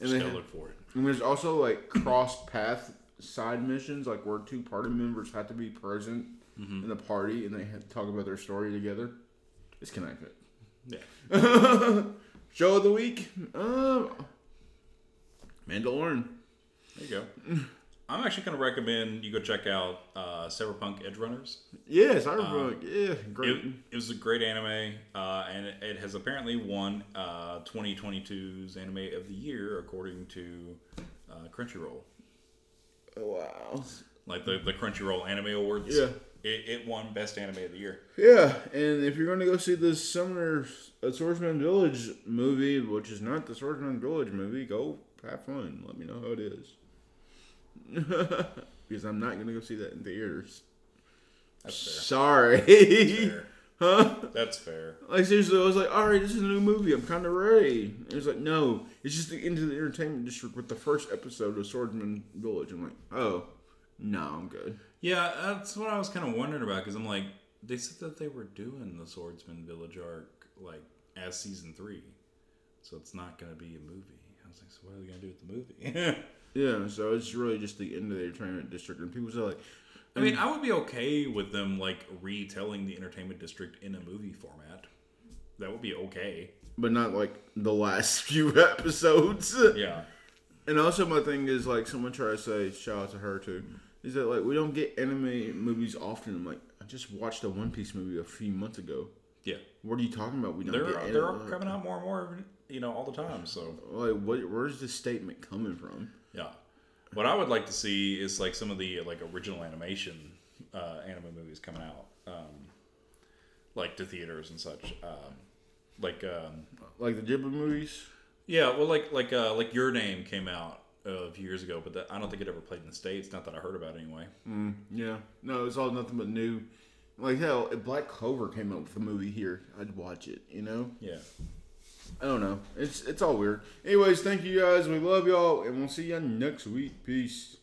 Speaker 1: And they
Speaker 2: go look for it.
Speaker 1: and there's also like cross path side missions, like where two party members have to be present in the party and they have to talk about their story together. It's connected.
Speaker 2: Yeah.
Speaker 1: Show of the week, uh, Mandalorian.
Speaker 2: There you go. I'm actually going to recommend you go check out uh, Cyberpunk Edgerunners.
Speaker 1: Yes, I remember. yeah, great.
Speaker 2: It, it was a great anime, uh, and it, it has apparently won uh, 2022's Anime of the Year according to uh, Crunchyroll.
Speaker 1: oh, wow.
Speaker 2: Like the, the Crunchyroll Anime Awards.
Speaker 1: Yeah.
Speaker 2: It, it won Best Anime of the Year.
Speaker 1: Yeah, and if you're going to go see the Summoner uh, Swordsman Village movie, which is not the Swordsman Village movie, go have fun. Let me know how it is. because I'm not going to go see that in theaters.
Speaker 2: That's fair.
Speaker 1: Sorry.
Speaker 2: fair.
Speaker 1: huh?
Speaker 2: That's fair.
Speaker 1: Like seriously, I was like, all right, this is a new movie. I'm kind of ready. And it was like, no, it's just the end of the entertainment district with the first episode of Swordsman Village. I'm like, oh, no, I'm good.
Speaker 2: Yeah, that's what I was kind of wondering about because I'm like, they said that they were doing the Swordsman Village arc like as season three, so it's not going to be a movie. I was like, so what are they gonna do with the movie?
Speaker 1: Yeah, so it's really just the end of the entertainment district, and people say like,
Speaker 2: I mean, I would be okay with them like retelling the entertainment district in a movie format. That would be okay.
Speaker 1: but not like the last few episodes.
Speaker 2: Yeah.
Speaker 1: And also, my thing is like someone tried to say, shout out to her too, is that like we don't get anime movies often. I'm like, I just watched a One Piece movie a few months ago.
Speaker 2: Yeah.
Speaker 1: What are you talking about? We don't
Speaker 2: They're
Speaker 1: get
Speaker 2: they're
Speaker 1: anime.
Speaker 2: coming out more and more, you know, all the time. So
Speaker 1: Like, what? Where's this statement coming from?
Speaker 2: Yeah. What I would like to see is like some of the like original animation uh, anime movies coming out, um, like to theaters and such. Um, like um,
Speaker 1: Like the Ghibli movies.
Speaker 2: yeah, well, like like uh, like Your Name came out uh, a few years ago, but that, I don't think it ever played in the states. Not that I heard about anyway.
Speaker 1: Mm, Yeah. No, it's all nothing but new. Like hell, if Black Clover came out with a movie here, I'd watch it. You know.
Speaker 2: Yeah.
Speaker 1: I don't know. It's it's all weird. Anyways, thank you guys. We love y'all, and we'll see you next week. Peace.